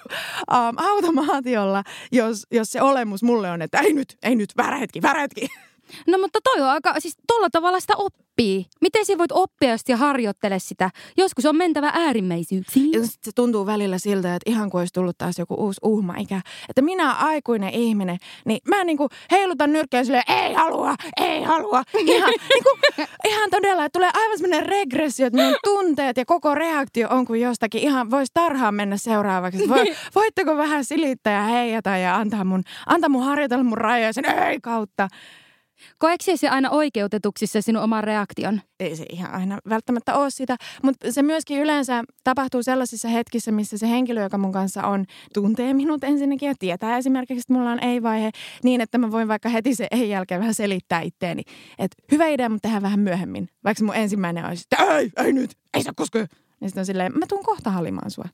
um, automaatiolla, jos, jos se olemus mulle on, että ei nyt, ei nyt, väärä hetki, väärä hetki. No mutta toi on aika, siis tolla tavalla sitä oppii. Miten sä voit oppia, jos harjoittele sitä? Joskus on mentävä äärimmäisyyksiin. Ja se tuntuu välillä siltä, että ihan kuin olisi tullut taas joku uusi uhma-ikä. Että minä aikuinen ihminen, niin mä niinku heilutan nyrkkeä silleen, ei halua, ei halua. Ihan, niinku, ihan todella, että tulee aivan semmoinen regressio, että minun tunteet ja koko reaktio on kuin jostakin ihan voisi tarhaan mennä seuraavaksi. Voi, voitteko vähän silittää ja heijata ja antaa mun, antaa mun harjoitella mun rajoja sen ei kautta. Koeksi se aina oikeutetuksi se sinun oma reaktion? Ei se ihan aina välttämättä ole sitä, mutta se myöskin yleensä tapahtuu sellaisissa hetkissä, missä se henkilö, joka mun kanssa on, tuntee minut ensinnäkin ja tietää esimerkiksi, että mulla on ei-vaihe, niin että mä voin vaikka heti se ei jälkeen vähän selittää itteeni, että hyvä idea, mutta tehdään vähän myöhemmin. Vaikka mun ensimmäinen olisi, että ei, ei nyt, ei saa koskea. Niin sitten on silleen, mä tuun kohta hallimaan sua.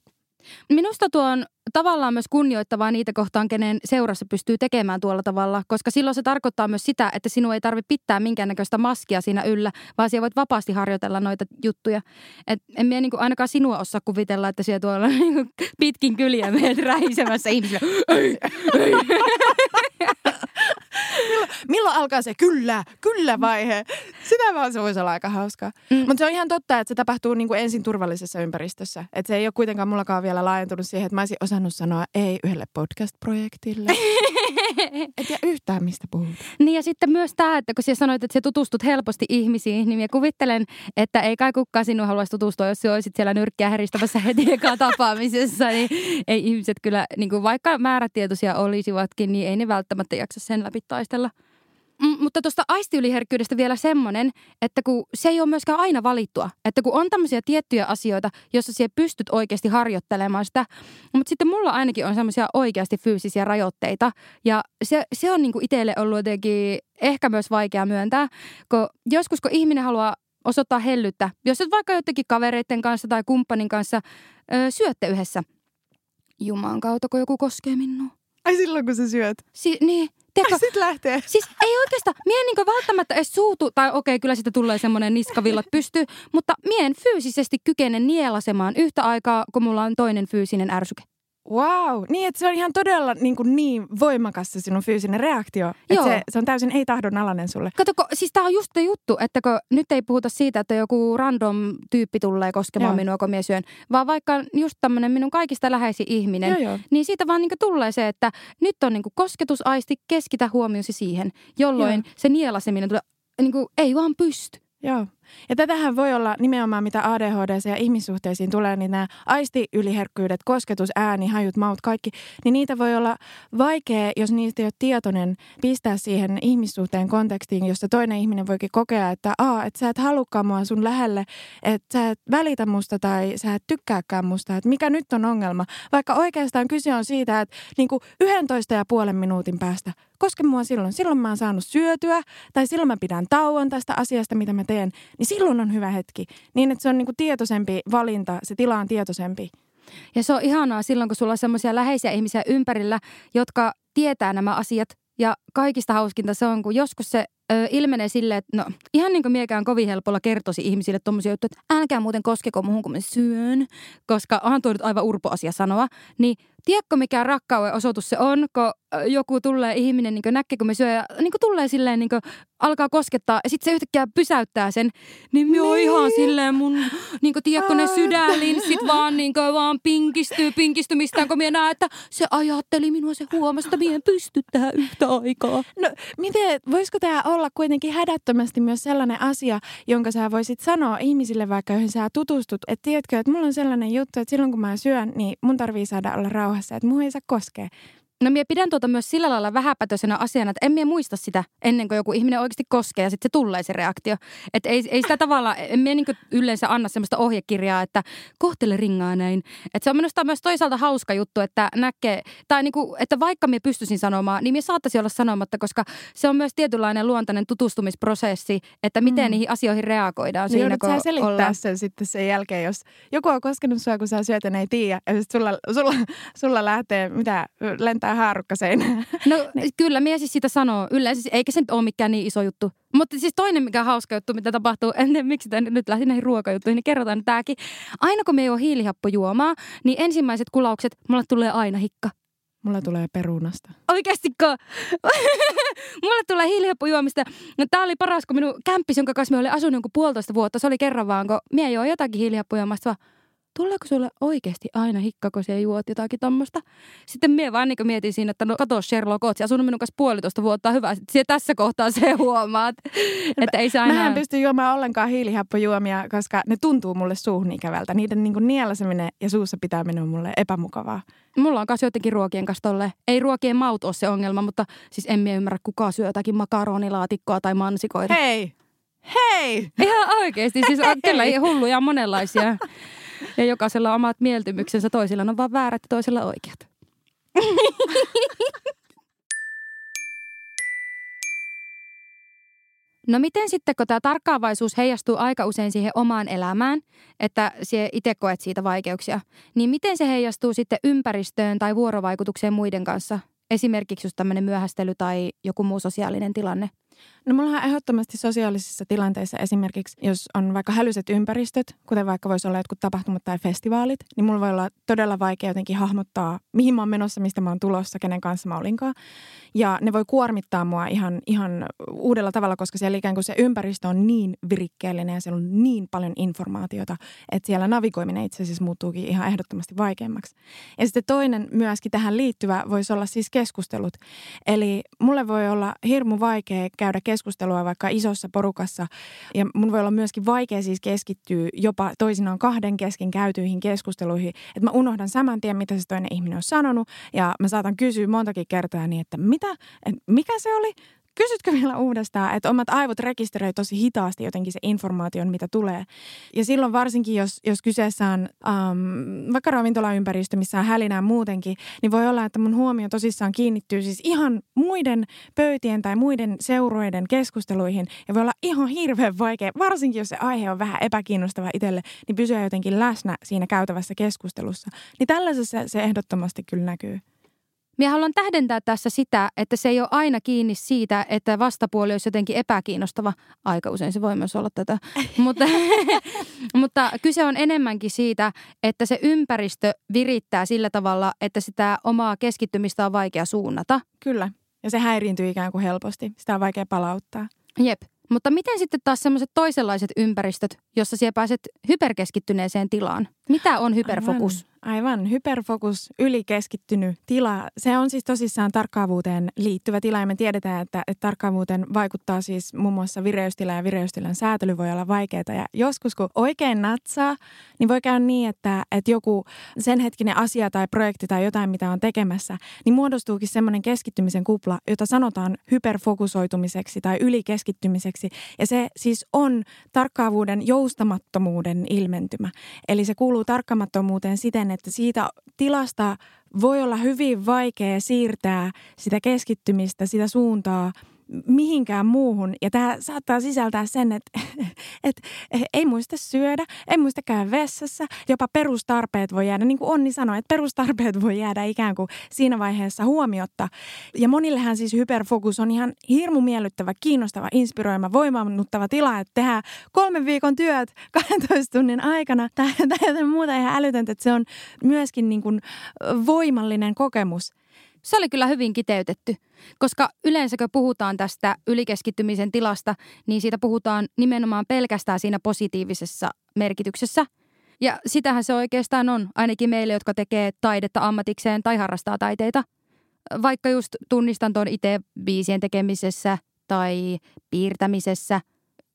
Minusta tuo on tavallaan myös kunnioittavaa niitä kohtaan, kenen seurassa pystyy tekemään tuolla tavalla, koska silloin se tarkoittaa myös sitä, että sinun ei tarvitse pitää minkäännäköistä maskia siinä yllä, vaan siellä voit vapaasti harjoitella noita juttuja. Et en minä niin ainakaan sinua osaa kuvitella, että siellä tuolla niin pitkin kyliä meidät rähisemässä ihmisillä. Ei, ei. milloin, milloin alkaa se kyllä, kyllä vaihe? Sitä vaan se voisi olla aika hauskaa. Mm. Mutta se on ihan totta, että se tapahtuu niin kuin ensin turvallisessa ympäristössä. Että se ei ole kuitenkaan mullakaan vielä laajentunut siihen, että mä olisin osannut sanoa ei yhdelle podcast-projektille. Et ja yhtään mistä puhutaan. Niin ja sitten myös tämä, että kun sinä sanoit, että sä tutustut helposti ihmisiin, niin minä kuvittelen, että ei kai kukaan sinun haluaisi tutustua, jos sinä olisit siellä nyrkkiä heristämässä heti ekaa tapaamisessa. Niin ei ihmiset kyllä, niin kuin vaikka määrätietoisia olisivatkin, niin ei ne välttämättä jaksa sen läpi taistella. Mm, mutta tuosta aistiyliherkkyydestä vielä semmoinen, että kun se ei ole myöskään aina valittua. Että kun on tämmöisiä tiettyjä asioita, joissa siellä pystyt oikeasti harjoittelemaan sitä. Mutta sitten mulla ainakin on semmoisia oikeasti fyysisiä rajoitteita. Ja se, se on niinku itselle ollut jotenkin ehkä myös vaikea myöntää. Kun joskus kun ihminen haluaa osoittaa hellyttä, jos et vaikka jotenkin kavereiden kanssa tai kumppanin kanssa ö, syötte yhdessä. Juman kautta, kun joku koskee minua. Ai silloin, kun sä syöt? Si- niin, Tiedätkö, sitten lähtee. Siis ei oikeastaan, mie en niin välttämättä edes suutu, tai okei, kyllä sitten tulee semmoinen niskavillat pystyy, mutta mie en fyysisesti kykene nielasemaan yhtä aikaa, kun mulla on toinen fyysinen ärsyke. Wow, niin että se on ihan todella niin, kuin niin voimakas se sinun fyysinen reaktio. Että se, se on täysin ei-tahdon alainen sulle. Katoko, siis tämä on just se juttu, että kun nyt ei puhuta siitä, että joku random tyyppi tulee koskemaan Joo. minua, kun minä syön, vaan vaikka just tämmöinen minun kaikista läheisin ihminen, Joo, jo. niin siitä vaan niin tulee se, että nyt on niin kosketusaisti, keskitä huomiosi siihen, jolloin Joo. se nielaseminen tulee, niin kuin, ei vaan pysty. Joo. Ja tätähän voi olla nimenomaan, mitä ADHD ja ihmissuhteisiin tulee, niin nämä aistiyliherkkyydet, kosketus, ääni, hajut, maut, kaikki, niin niitä voi olla vaikea, jos niistä ei ole tietoinen, pistää siihen ihmissuhteen kontekstiin, jossa toinen ihminen voikin kokea, että aa, että sä et halukkaan mua sun lähelle, että sä et välitä musta tai sä et tykkääkään musta, että mikä nyt on ongelma. Vaikka oikeastaan kyse on siitä, että niin kuin 11 ja puolen minuutin päästä koske mua silloin. Silloin mä oon saanut syötyä tai silloin mä pidän tauon tästä asiasta, mitä mä teen. Niin silloin on hyvä hetki. Niin, että se on niin kuin tietoisempi valinta, se tila on tietoisempi. Ja se on ihanaa silloin, kun sulla on semmoisia läheisiä ihmisiä ympärillä, jotka tietää nämä asiat. Ja kaikista hauskinta se on, kun joskus se ö, ilmenee silleen, että no ihan niin kuin miekään kovin helpolla kertoisi ihmisille tuommoisia juttuja, että älkää muuten koskeko muuhun, kun mä syön, koska onhan tuo nyt aivan urpo asia sanoa, niin tiedätkö mikä rakkauden osoitus se on, kun joku tulee ihminen niin näkee, kun me syö ja niin tulee silleen niin alkaa koskettaa ja sitten se yhtäkkiä pysäyttää sen, niin me niin. ihan silleen mun, niin kuin, tiedätkö ne sydänlinssit vaan, niin kuin, vaan pinkistyy pinkistymistään, kun minä näen, että se ajatteli minua, se huomasi, että minä en pysty tähän yhtä aikaa. No miten, voisiko tämä olla kuitenkin hädättömästi myös sellainen asia, jonka sä voisit sanoa ihmisille vaikka, joihin sä tutustut, että tiedätkö, että mulla on sellainen juttu, että silloin kun mä syön, niin mun tarvii saada olla rauhassa, että mua ei saa koskea. No minä pidän tuota myös sillä lailla vähäpätöisenä asiana, että en minä muista sitä ennen kuin joku ihminen oikeasti koskee ja sitten se tulee se reaktio. Että ei, ei sitä tavalla, en minä niin yleensä anna sellaista ohjekirjaa, että kohtele ringaa näin. Että se on minusta myös toisaalta hauska juttu, että näkee, tai niin kuin, että vaikka minä pystyisin sanomaan, niin minä saattaisi olla sanomatta, koska se on myös tietynlainen luontainen tutustumisprosessi, että miten mm. niihin asioihin reagoidaan. No siinä, kun selittää ollaan. sen sitten sen jälkeen, jos joku on koskenut sinua, kun sä syöt ja ei tiedä, ja sitten sulla, sulla, sulla lähtee, mitä, lentää tämä haarukka seinään. No niin. kyllä, mies siis sitä sanoo yleensä, siis eikä se nyt ole mikään niin iso juttu. Mutta siis toinen, mikä on hauska juttu, mitä tapahtuu, en tiedä miksi tämä nyt lähti näihin ruokajuttuihin, niin kerrotaan tämäkin. Aina kun me ei ole hiilihappojuomaa, niin ensimmäiset kulaukset, mulle tulee aina hikka. Mulla tulee perunasta. Oikeastikko? Mulle tulee hiilihappojuomista. No, tää oli paras, kun minun kämppis, jonka kanssa me oli asunut jonkun puolitoista vuotta, se oli kerran vaan, kun mie joo jotakin hiilihappojuomasta, vaan tuleeko sulle oikeasti aina hikka, kun siellä juot jotakin tommosta? Sitten mie vaan niin mietin siinä, että no kato Sherlock, oot asunut minun kanssa puolitoista vuotta, hyvä. Sitten tässä kohtaa se huomaat, että ei se aina... Mä en pysty juomaan ollenkaan hiilihappojuomia, koska ne tuntuu mulle suuhun ikävältä. Niiden niin nielaseminen ja suussa pitäminen on mulle epämukavaa. Mulla on myös jotenkin ruokien kanssa tolle. Ei ruokien maut ole se ongelma, mutta siis en mie ymmärrä, kuka syö jotakin makaronilaatikkoa tai mansikoita. Hei! Hei! Ihan oikeasti. Siis on kyllä hulluja monenlaisia. Ja jokaisella on omat mieltymyksensä. Toisilla on vaan väärät ja toisilla oikeat. No miten sitten, kun tämä tarkkaavaisuus heijastuu aika usein siihen omaan elämään, että itse koet siitä vaikeuksia, niin miten se heijastuu sitten ympäristöön tai vuorovaikutukseen muiden kanssa? Esimerkiksi just tämmöinen myöhästely tai joku muu sosiaalinen tilanne. No mulla on ehdottomasti sosiaalisissa tilanteissa esimerkiksi, jos on vaikka hälyiset ympäristöt, kuten vaikka voisi olla jotkut tapahtumat tai festivaalit, niin mulla voi olla todella vaikea jotenkin hahmottaa, mihin mä oon menossa, mistä mä oon tulossa, kenen kanssa mä olinkaan. Ja ne voi kuormittaa mua ihan, ihan uudella tavalla, koska siellä ikään kuin se ympäristö on niin virikkeellinen ja siellä on niin paljon informaatiota, että siellä navigoiminen itse asiassa muuttuukin ihan ehdottomasti vaikeammaksi. Ja sitten toinen myöskin tähän liittyvä voisi olla siis keskustelut. Eli mulle voi olla hirmu vaikea keskustelua vaikka isossa porukassa. Ja mun voi olla myöskin vaikea siis keskittyä jopa toisinaan kahden kesken käytyihin keskusteluihin. Että mä unohdan saman tien, mitä se toinen ihminen on sanonut. Ja mä saatan kysyä montakin kertaa niin, että mitä, mikä se oli? Kysytkö vielä uudestaan, että omat aivot rekisteröi tosi hitaasti jotenkin se informaation, mitä tulee. Ja silloin varsinkin, jos, jos kyseessä on um, vaikka ravintolaympäristö, missä on hälinää muutenkin, niin voi olla, että mun huomio tosissaan kiinnittyy siis ihan muiden pöytien tai muiden seuroiden keskusteluihin. Ja voi olla ihan hirveän vaikea, varsinkin jos se aihe on vähän epäkiinnostava itselle, niin pysyä jotenkin läsnä siinä käytävässä keskustelussa. Niin tällaisessa se ehdottomasti kyllä näkyy. Minä haluan tähdentää tässä sitä, että se ei ole aina kiinni siitä, että vastapuoli olisi jotenkin epäkiinnostava. Aika usein se voi myös olla tätä. mutta, mutta kyse on enemmänkin siitä, että se ympäristö virittää sillä tavalla, että sitä omaa keskittymistä on vaikea suunnata. Kyllä. Ja se häiriintyy ikään kuin helposti. Sitä on vaikea palauttaa. Jep. Mutta miten sitten taas semmoiset toisenlaiset ympäristöt, jossa siellä pääset hyperkeskittyneeseen tilaan? Mitä on hyperfokus? Aivan. Aivan, hyperfokus, ylikeskittynyt tila. Se on siis tosissaan tarkkaavuuteen liittyvä tila ja me tiedetään, että, että tarkkaavuuteen vaikuttaa siis muun muassa vireystila ja vireystilan säätely voi olla vaikeaa. Ja joskus kun oikein natsaa, niin voi käydä niin, että, että joku sen hetkinen asia tai projekti tai jotain, mitä on tekemässä, niin muodostuukin semmoinen keskittymisen kupla, jota sanotaan hyperfokusoitumiseksi tai ylikeskittymiseksi. Ja se siis on tarkkaavuuden joustamattomuuden ilmentymä. Eli se kuuluu tarkkaamattomuuteen siten, että siitä tilasta voi olla hyvin vaikea siirtää sitä keskittymistä, sitä suuntaa – mihinkään muuhun. Ja tämä saattaa sisältää sen, että, että ei muista syödä, ei muista käydä vessassa. Jopa perustarpeet voi jäädä, niin kuin Onni sanoi, että perustarpeet voi jäädä ikään kuin siinä vaiheessa huomiotta. Ja monillehän siis hyperfokus on ihan hirmu miellyttävä, kiinnostava, inspiroima, voimannuttava tila, että tehdään kolmen viikon työt 12 tunnin aikana tai, tai jotain muuta ihan älytöntä, että se on myöskin niin kuin voimallinen kokemus. Se oli kyllä hyvin kiteytetty, koska yleensä kun puhutaan tästä ylikeskittymisen tilasta, niin siitä puhutaan nimenomaan pelkästään siinä positiivisessa merkityksessä. Ja sitähän se oikeastaan on, ainakin meille, jotka tekee taidetta ammatikseen tai harrastaa taiteita. Vaikka just tunnistan tuon itse biisien tekemisessä tai piirtämisessä,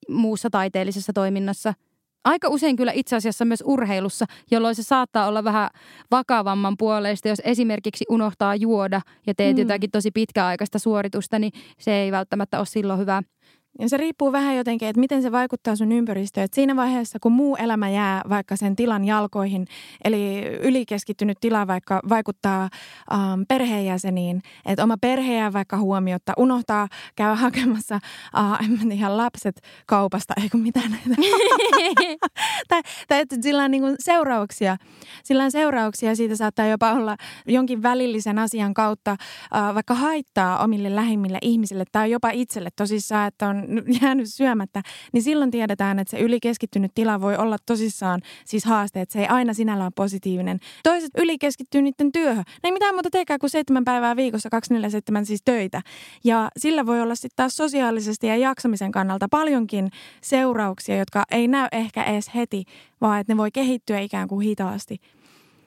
muussa taiteellisessa toiminnassa – aika usein kyllä itse asiassa myös urheilussa, jolloin se saattaa olla vähän vakavamman puoleista. Jos esimerkiksi unohtaa juoda ja teet mm. jotakin tosi pitkäaikaista suoritusta, niin se ei välttämättä ole silloin hyvä. Ja se riippuu vähän jotenkin, että miten se vaikuttaa sun ympäristöön. Että siinä vaiheessa, kun muu elämä jää vaikka sen tilan jalkoihin, eli ylikeskittynyt tila vaikka vaikuttaa ähm, perheenjäseniin, että oma perhe jää vaikka huomiota, unohtaa käydä hakemassa, äh, en mä ihan lapset kaupasta, ei kun mitään näitä. tai, tai että sillä on niin kuin seurauksia. Sillä on seurauksia, siitä saattaa jopa olla jonkin välillisen asian kautta äh, vaikka haittaa omille lähimmille ihmisille tai jopa itselle tosissaan, että on jäänyt syömättä, niin silloin tiedetään, että se ylikeskittynyt tila voi olla tosissaan siis haaste, että se ei aina sinällään ole positiivinen. Toiset ylikeskittyy niiden työhön. Ne ei mitään muuta tekee kuin seitsemän päivää viikossa, 247 siis töitä. Ja sillä voi olla sitten taas sosiaalisesti ja jaksamisen kannalta paljonkin seurauksia, jotka ei näy ehkä edes heti, vaan että ne voi kehittyä ikään kuin hitaasti.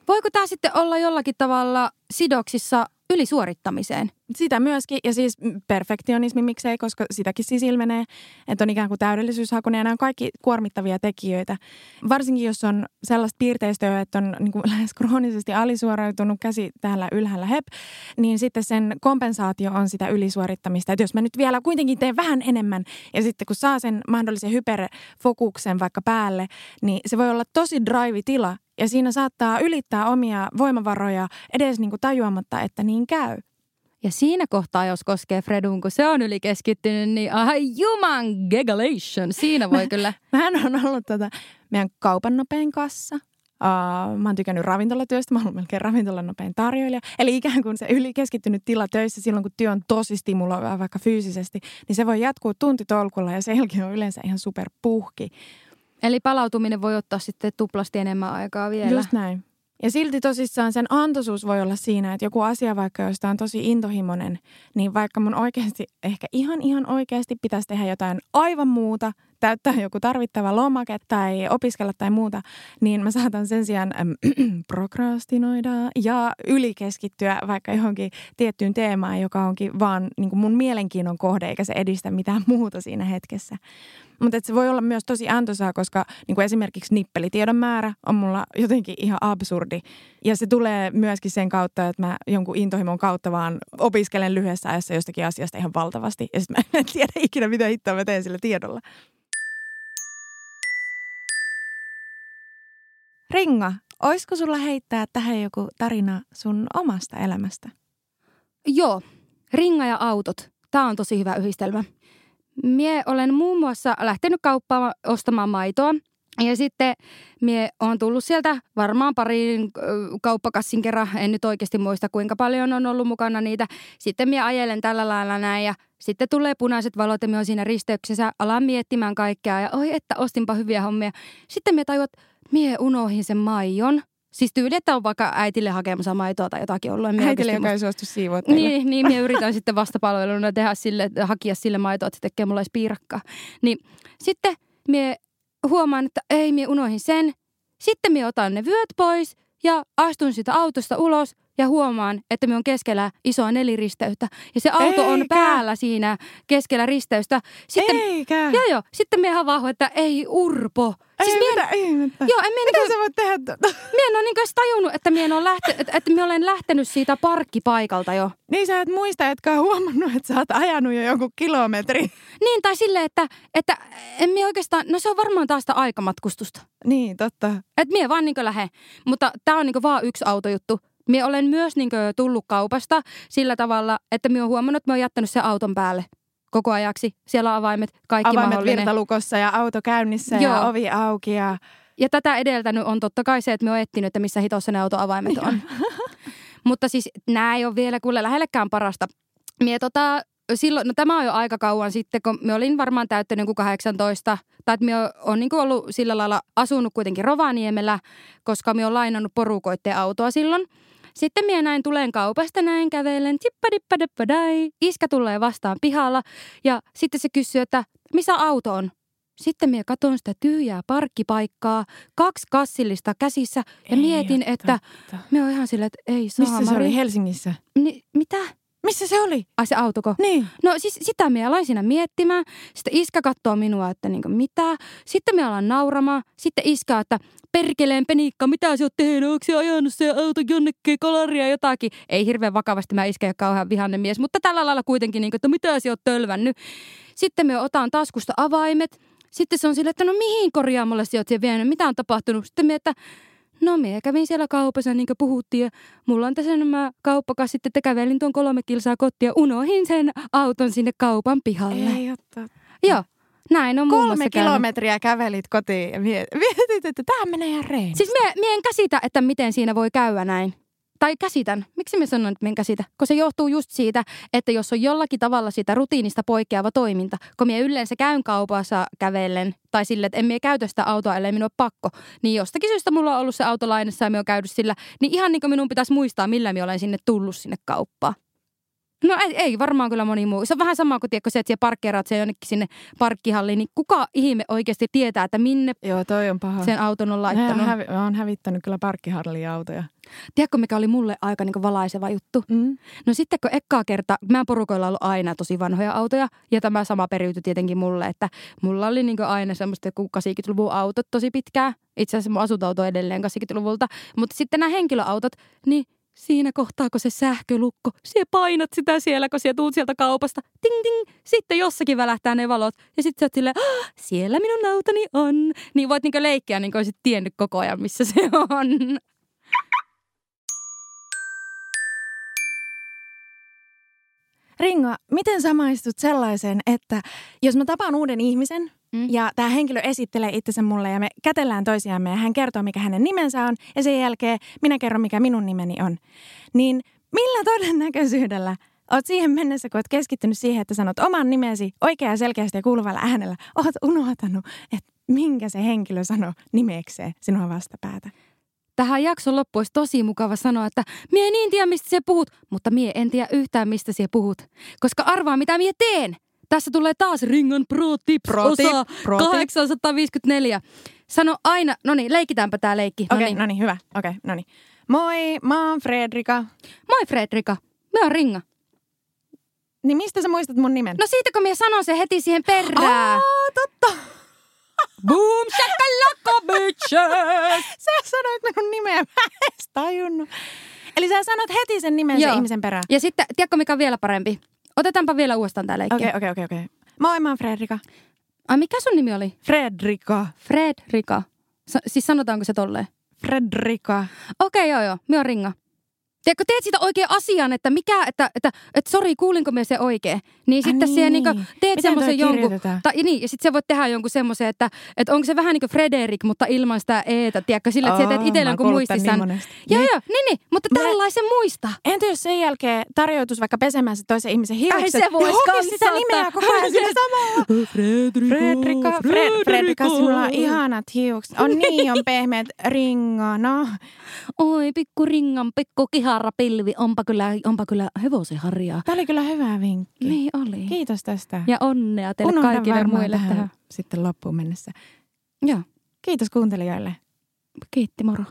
Voiko tämä sitten olla jollakin tavalla sidoksissa ylisuorittamiseen? Sitä myöskin, ja siis perfektionismi miksei, koska sitäkin siis ilmenee, että on ikään kuin täydellisyyshakunen ja nämä on kaikki kuormittavia tekijöitä. Varsinkin jos on sellaista piirteistöä, että on niin kuin lähes kroonisesti alisuoriutunut käsi täällä ylhäällä hep, niin sitten sen kompensaatio on sitä ylisuorittamista. Että jos mä nyt vielä kuitenkin teen vähän enemmän ja sitten kun saa sen mahdollisen hyperfokuksen vaikka päälle, niin se voi olla tosi drive-tila ja siinä saattaa ylittää omia voimavaroja edes niin kuin tajuamatta, että niin käy. Ja siinä kohtaa, jos koskee Fredun, kun se on ylikeskittynyt, niin ai juman gegalation. Siinä voi kyllä. Mähän on ollut tota meidän kaupan nopein kassa. Uh, mä oon tykännyt ravintolatyöstä, mä oon melkein ravintolan nopein tarjoilija. Eli ikään kuin se ylikeskittynyt tila töissä silloin, kun työ on tosi stimuloiva vaikka fyysisesti, niin se voi jatkuu tuntitolkulla ja sen jälkeen on yleensä ihan super puhki. Eli palautuminen voi ottaa sitten tuplasti enemmän aikaa vielä. Just näin. Ja silti tosissaan sen antoisuus voi olla siinä, että joku asia vaikka, josta on tosi intohimoinen, niin vaikka mun oikeasti, ehkä ihan ihan oikeasti pitäisi tehdä jotain aivan muuta, täyttää joku tarvittava lomake tai opiskella tai muuta, niin mä saatan sen sijaan äm, prokrastinoida ja ylikeskittyä vaikka johonkin tiettyyn teemaan, joka onkin vaan niin mun mielenkiinnon kohde, eikä se edistä mitään muuta siinä hetkessä. Mutta se voi olla myös tosi antoisaa, koska niin kuin esimerkiksi nippelitiedon määrä on mulla jotenkin ihan absurdi. Ja se tulee myöskin sen kautta, että mä jonkun intohimon kautta vaan opiskelen lyhyessä ajassa jostakin asiasta ihan valtavasti. Ja sitten mä en tiedä ikinä, mitä hittoa mä teen sillä tiedolla. Ringa, oisko sulla heittää tähän joku tarina sun omasta elämästä? Joo, ringa ja autot. Tämä on tosi hyvä yhdistelmä. Mie olen muun muassa lähtenyt kauppaan ostamaan maitoa. Ja sitten mie on tullut sieltä varmaan parin kauppakassin kerran, en nyt oikeasti muista kuinka paljon on ollut mukana niitä. Sitten mie ajelen tällä lailla näin ja sitten tulee punaiset valot ja mie on siinä risteyksessä, alan miettimään kaikkea ja oi että ostinpa hyviä hommia. Sitten mie tajuat, mie unohin sen maijon. Siis tyyli, että on vaikka äitille hakemassa maitoa tai jotakin ollut. Äitille, joka ei suostu siivoa Niin, niin minä yritän sitten vastapalveluna tehdä sille, hakia sille maitoa, että se tekee mulle piirakkaa. Niin sitten minä huomaan, että ei, minä unohin sen. Sitten minä otan ne vyöt pois ja astun sitä autosta ulos ja huomaan, että me on keskellä isoa neliristeyttä. Ja se auto Eikä. on päällä siinä keskellä risteystä. Sitten, Eikä. Joo, joo. Sitten me havahdu, että ei Urpo. Siis ei, mitä ihmettä? Joo, en mitä niinku, sä voit tehdä tuota? Mie en ole niinku edes tajunnut, että mie ole lähte, että, että mie olen lähtenyt siitä parkkipaikalta jo. Niin sä et muista, etkä huomannut, että sä oot ajanut jo joku kilometri. Niin, tai silleen, että, että en mie oikeastaan, no se on varmaan taas sitä aikamatkustusta. Niin, totta. Että mie vaan niinku lähde. Mutta tää on niinku vaan yksi autojuttu. Mie olen myös niin tullut kaupasta sillä tavalla, että mie olen huomannut, että mie olen jättänyt sen auton päälle koko ajaksi. Siellä on avaimet, kaikki avaimet mahdollinen. virtalukossa ja auto käynnissä Joo. ja ovi auki. Ja... ja tätä edeltänyt on totta kai se, että me on etsinyt, että missä hitossa ne autoavaimet on. Mutta siis nämä ei ole vielä kuule lähellekään parasta. Mie tota, silloin, no tämä on jo aika kauan sitten, kun me olin varmaan täyttänyt kuin 18, tai että me on niin ollut sillä lailla asunut kuitenkin Rovaniemellä, koska me on lainannut porukoitteen autoa silloin. Sitten minä näin tulen kaupasta näin kävelen, tippadippadippadai. Iskä tulee vastaan pihalla ja sitten se kysyy, että missä auto on? Sitten minä katson sitä tyhjää parkkipaikkaa, kaksi kassillista käsissä ja ei mietin, että me on ihan silleen, että ei saa. Missä se oli Helsingissä? Ni, mitä? Missä se oli? Ai se autoko? Niin. No siis sitä me aloin siinä miettimään. Sitten iskä katsoo minua, että niinku mitä. Sitten me alan nauramaan. Sitten iskä, että perkeleen penikka, mitä sä oot tehnyt? Onko se ajanut se auto jonnekin kolaria jotakin? Ei hirveän vakavasti, mä iskä kauhean vihannen mies, mutta tällä lailla kuitenkin, niin kuin, että mitä sä oot tölvännyt. Sitten me otan taskusta avaimet. Sitten se on silleen, että no mihin korjaamolle sä oot vienyt? Mitä on tapahtunut? Sitten me, että No minä kävin siellä kaupassa niin kuin puhuttiin ja mulla on tässä nämä kauppakassit, että kävelin tuon kolme kilsaa kotia ja unohin sen auton sinne kaupan pihalle. Ei otta. Joo, näin on Kolme kilometriä käynyt. kävelit kotiin ja mietit, että tämä menee ihan rein. Siis mie, mie en käsitä, että miten siinä voi käydä näin. Tai käsitän. Miksi mä sanon, että en käsitä? Kun se johtuu just siitä, että jos on jollakin tavalla sitä rutiinista poikkeava toiminta, kun minä yleensä käyn kaupassa kävellen tai sille, että en minä käytä sitä autoa, ellei minun ole pakko, niin jostakin syystä mulla on ollut se auto lainassa ja minä olen käynyt sillä, niin ihan niin kuin minun pitäisi muistaa, millä minä olen sinne tullut sinne kauppaan. No ei, ei, varmaan kyllä moni muu. Se on vähän sama kuin tiedätkö, se, että siellä parkkeeraat se jonnekin sinne parkkihalliin, niin kuka ihme oikeasti tietää, että minne Joo, toi on paha. sen auton on laittanut. on hävi- mä oon hävittänyt kyllä parkkihalliautoja. Tiedätkö, mikä oli mulle aika niin valaiseva juttu? Mm. No sitten kun ekkaa kerta, mä porukoilla ollut aina tosi vanhoja autoja ja tämä sama periytyi tietenkin mulle, että mulla oli niin aina semmoista joku 80-luvun autot tosi pitkään. Itse asiassa mun asuntauto edelleen 80-luvulta, mutta sitten nämä henkilöautot, niin siinä kohtaa, kun se sähkölukko, sie painat sitä siellä, kun sie tuut sieltä kaupasta, ting ting, sitten jossakin välähtää ne valot. Ja sitten sä oot silleen, "Ah, siellä minun autoni on. Niin voit niinku leikkiä, niin kuin olisit tiennyt koko ajan, missä se on. Ringo, miten samaistut sellaiseen, että jos mä tapaan uuden ihmisen Mm. ja tämä henkilö esittelee itsensä mulle ja me kätellään toisiamme ja hän kertoo, mikä hänen nimensä on ja sen jälkeen minä kerron, mikä minun nimeni on, niin millä todennäköisyydellä Oot siihen mennessä, kun oot keskittynyt siihen, että sanot oman nimesi oikein ja selkeästi ja kuuluvalla äänellä, oot unohtanut, että minkä se henkilö sanoo nimekseen sinua vastapäätä. Tähän jakson loppuun olisi tosi mukava sanoa, että mie niin tiedä, mistä sä puhut, mutta mie en tiedä yhtään, mistä sä puhut. Koska arvaa, mitä mie teen. Tässä tulee taas Ringan Pro Tips Pro tip, osa pro tip. 854. Sano aina, no niin, leikitäänpä tää leikki. Okei, no okay, niin. no niin, hyvä. Okei, okay, no niin. Moi, mä oon Fredrika. Moi Fredrika, me on Ringa. Niin mistä sä muistat mun nimen? No siitä, kun mie sanon se heti siihen perään. Aa, totta. Boom, shakalaka, bitches! Sä sanoit minun nimeä, mä en tajunnut. Eli sä sanot heti sen nimen sen Joo. ihmisen perään. Ja sitten, tiedätkö mikä on vielä parempi? Otetaanpa vielä uudestaan tää leikki. Okei, okei, okei, okei. Moi, mä oon Fredrika. Ai mikä sun nimi oli? Fredrika. Fredrika. Sa- siis sanotaanko se tolleen? Fredrika. Okei, joo, joo. Me on Ringa. Tiedätkö, teet siitä oikein asian, että mikä, että, että, että sori, kuulinko me se oikein? Niin Ai sitten siihen niin. niin teet semmoisen jonkun, tai niin, ja sitten sä voit tehdä jonkun semmoisen, että, että onko se vähän niin kuin Frederik, mutta ilman sitä eetä, tiedätkö, sillä, että sä teet itsellä jonkun muistisään. niin. Joo, Niin. joo, niin, niin, mutta Mä- tällaisen muista. Entä jos sen jälkeen tarjoutus vaikka pesemään se toisen ihmisen hiukset? se vois ja hokis kans sitä nimeä koko ajan sillä samalla. Fredrika, Fred, Fredrika, sinulla on ihanat hiukset. On niin, on pehmeät ringo, no. Oi, pikku ringan, pikku kihara pilvi, onpa kyllä, onpa kyllä hevosen harjaa. Tämä oli kyllä hyvä vinkki. Niin oli. Kiitos tästä. Ja onnea teille Unohdan kaikille muille tähän. tähän sitten loppuun mennessä. Joo, Kiitos kuuntelijoille. kiitti moro.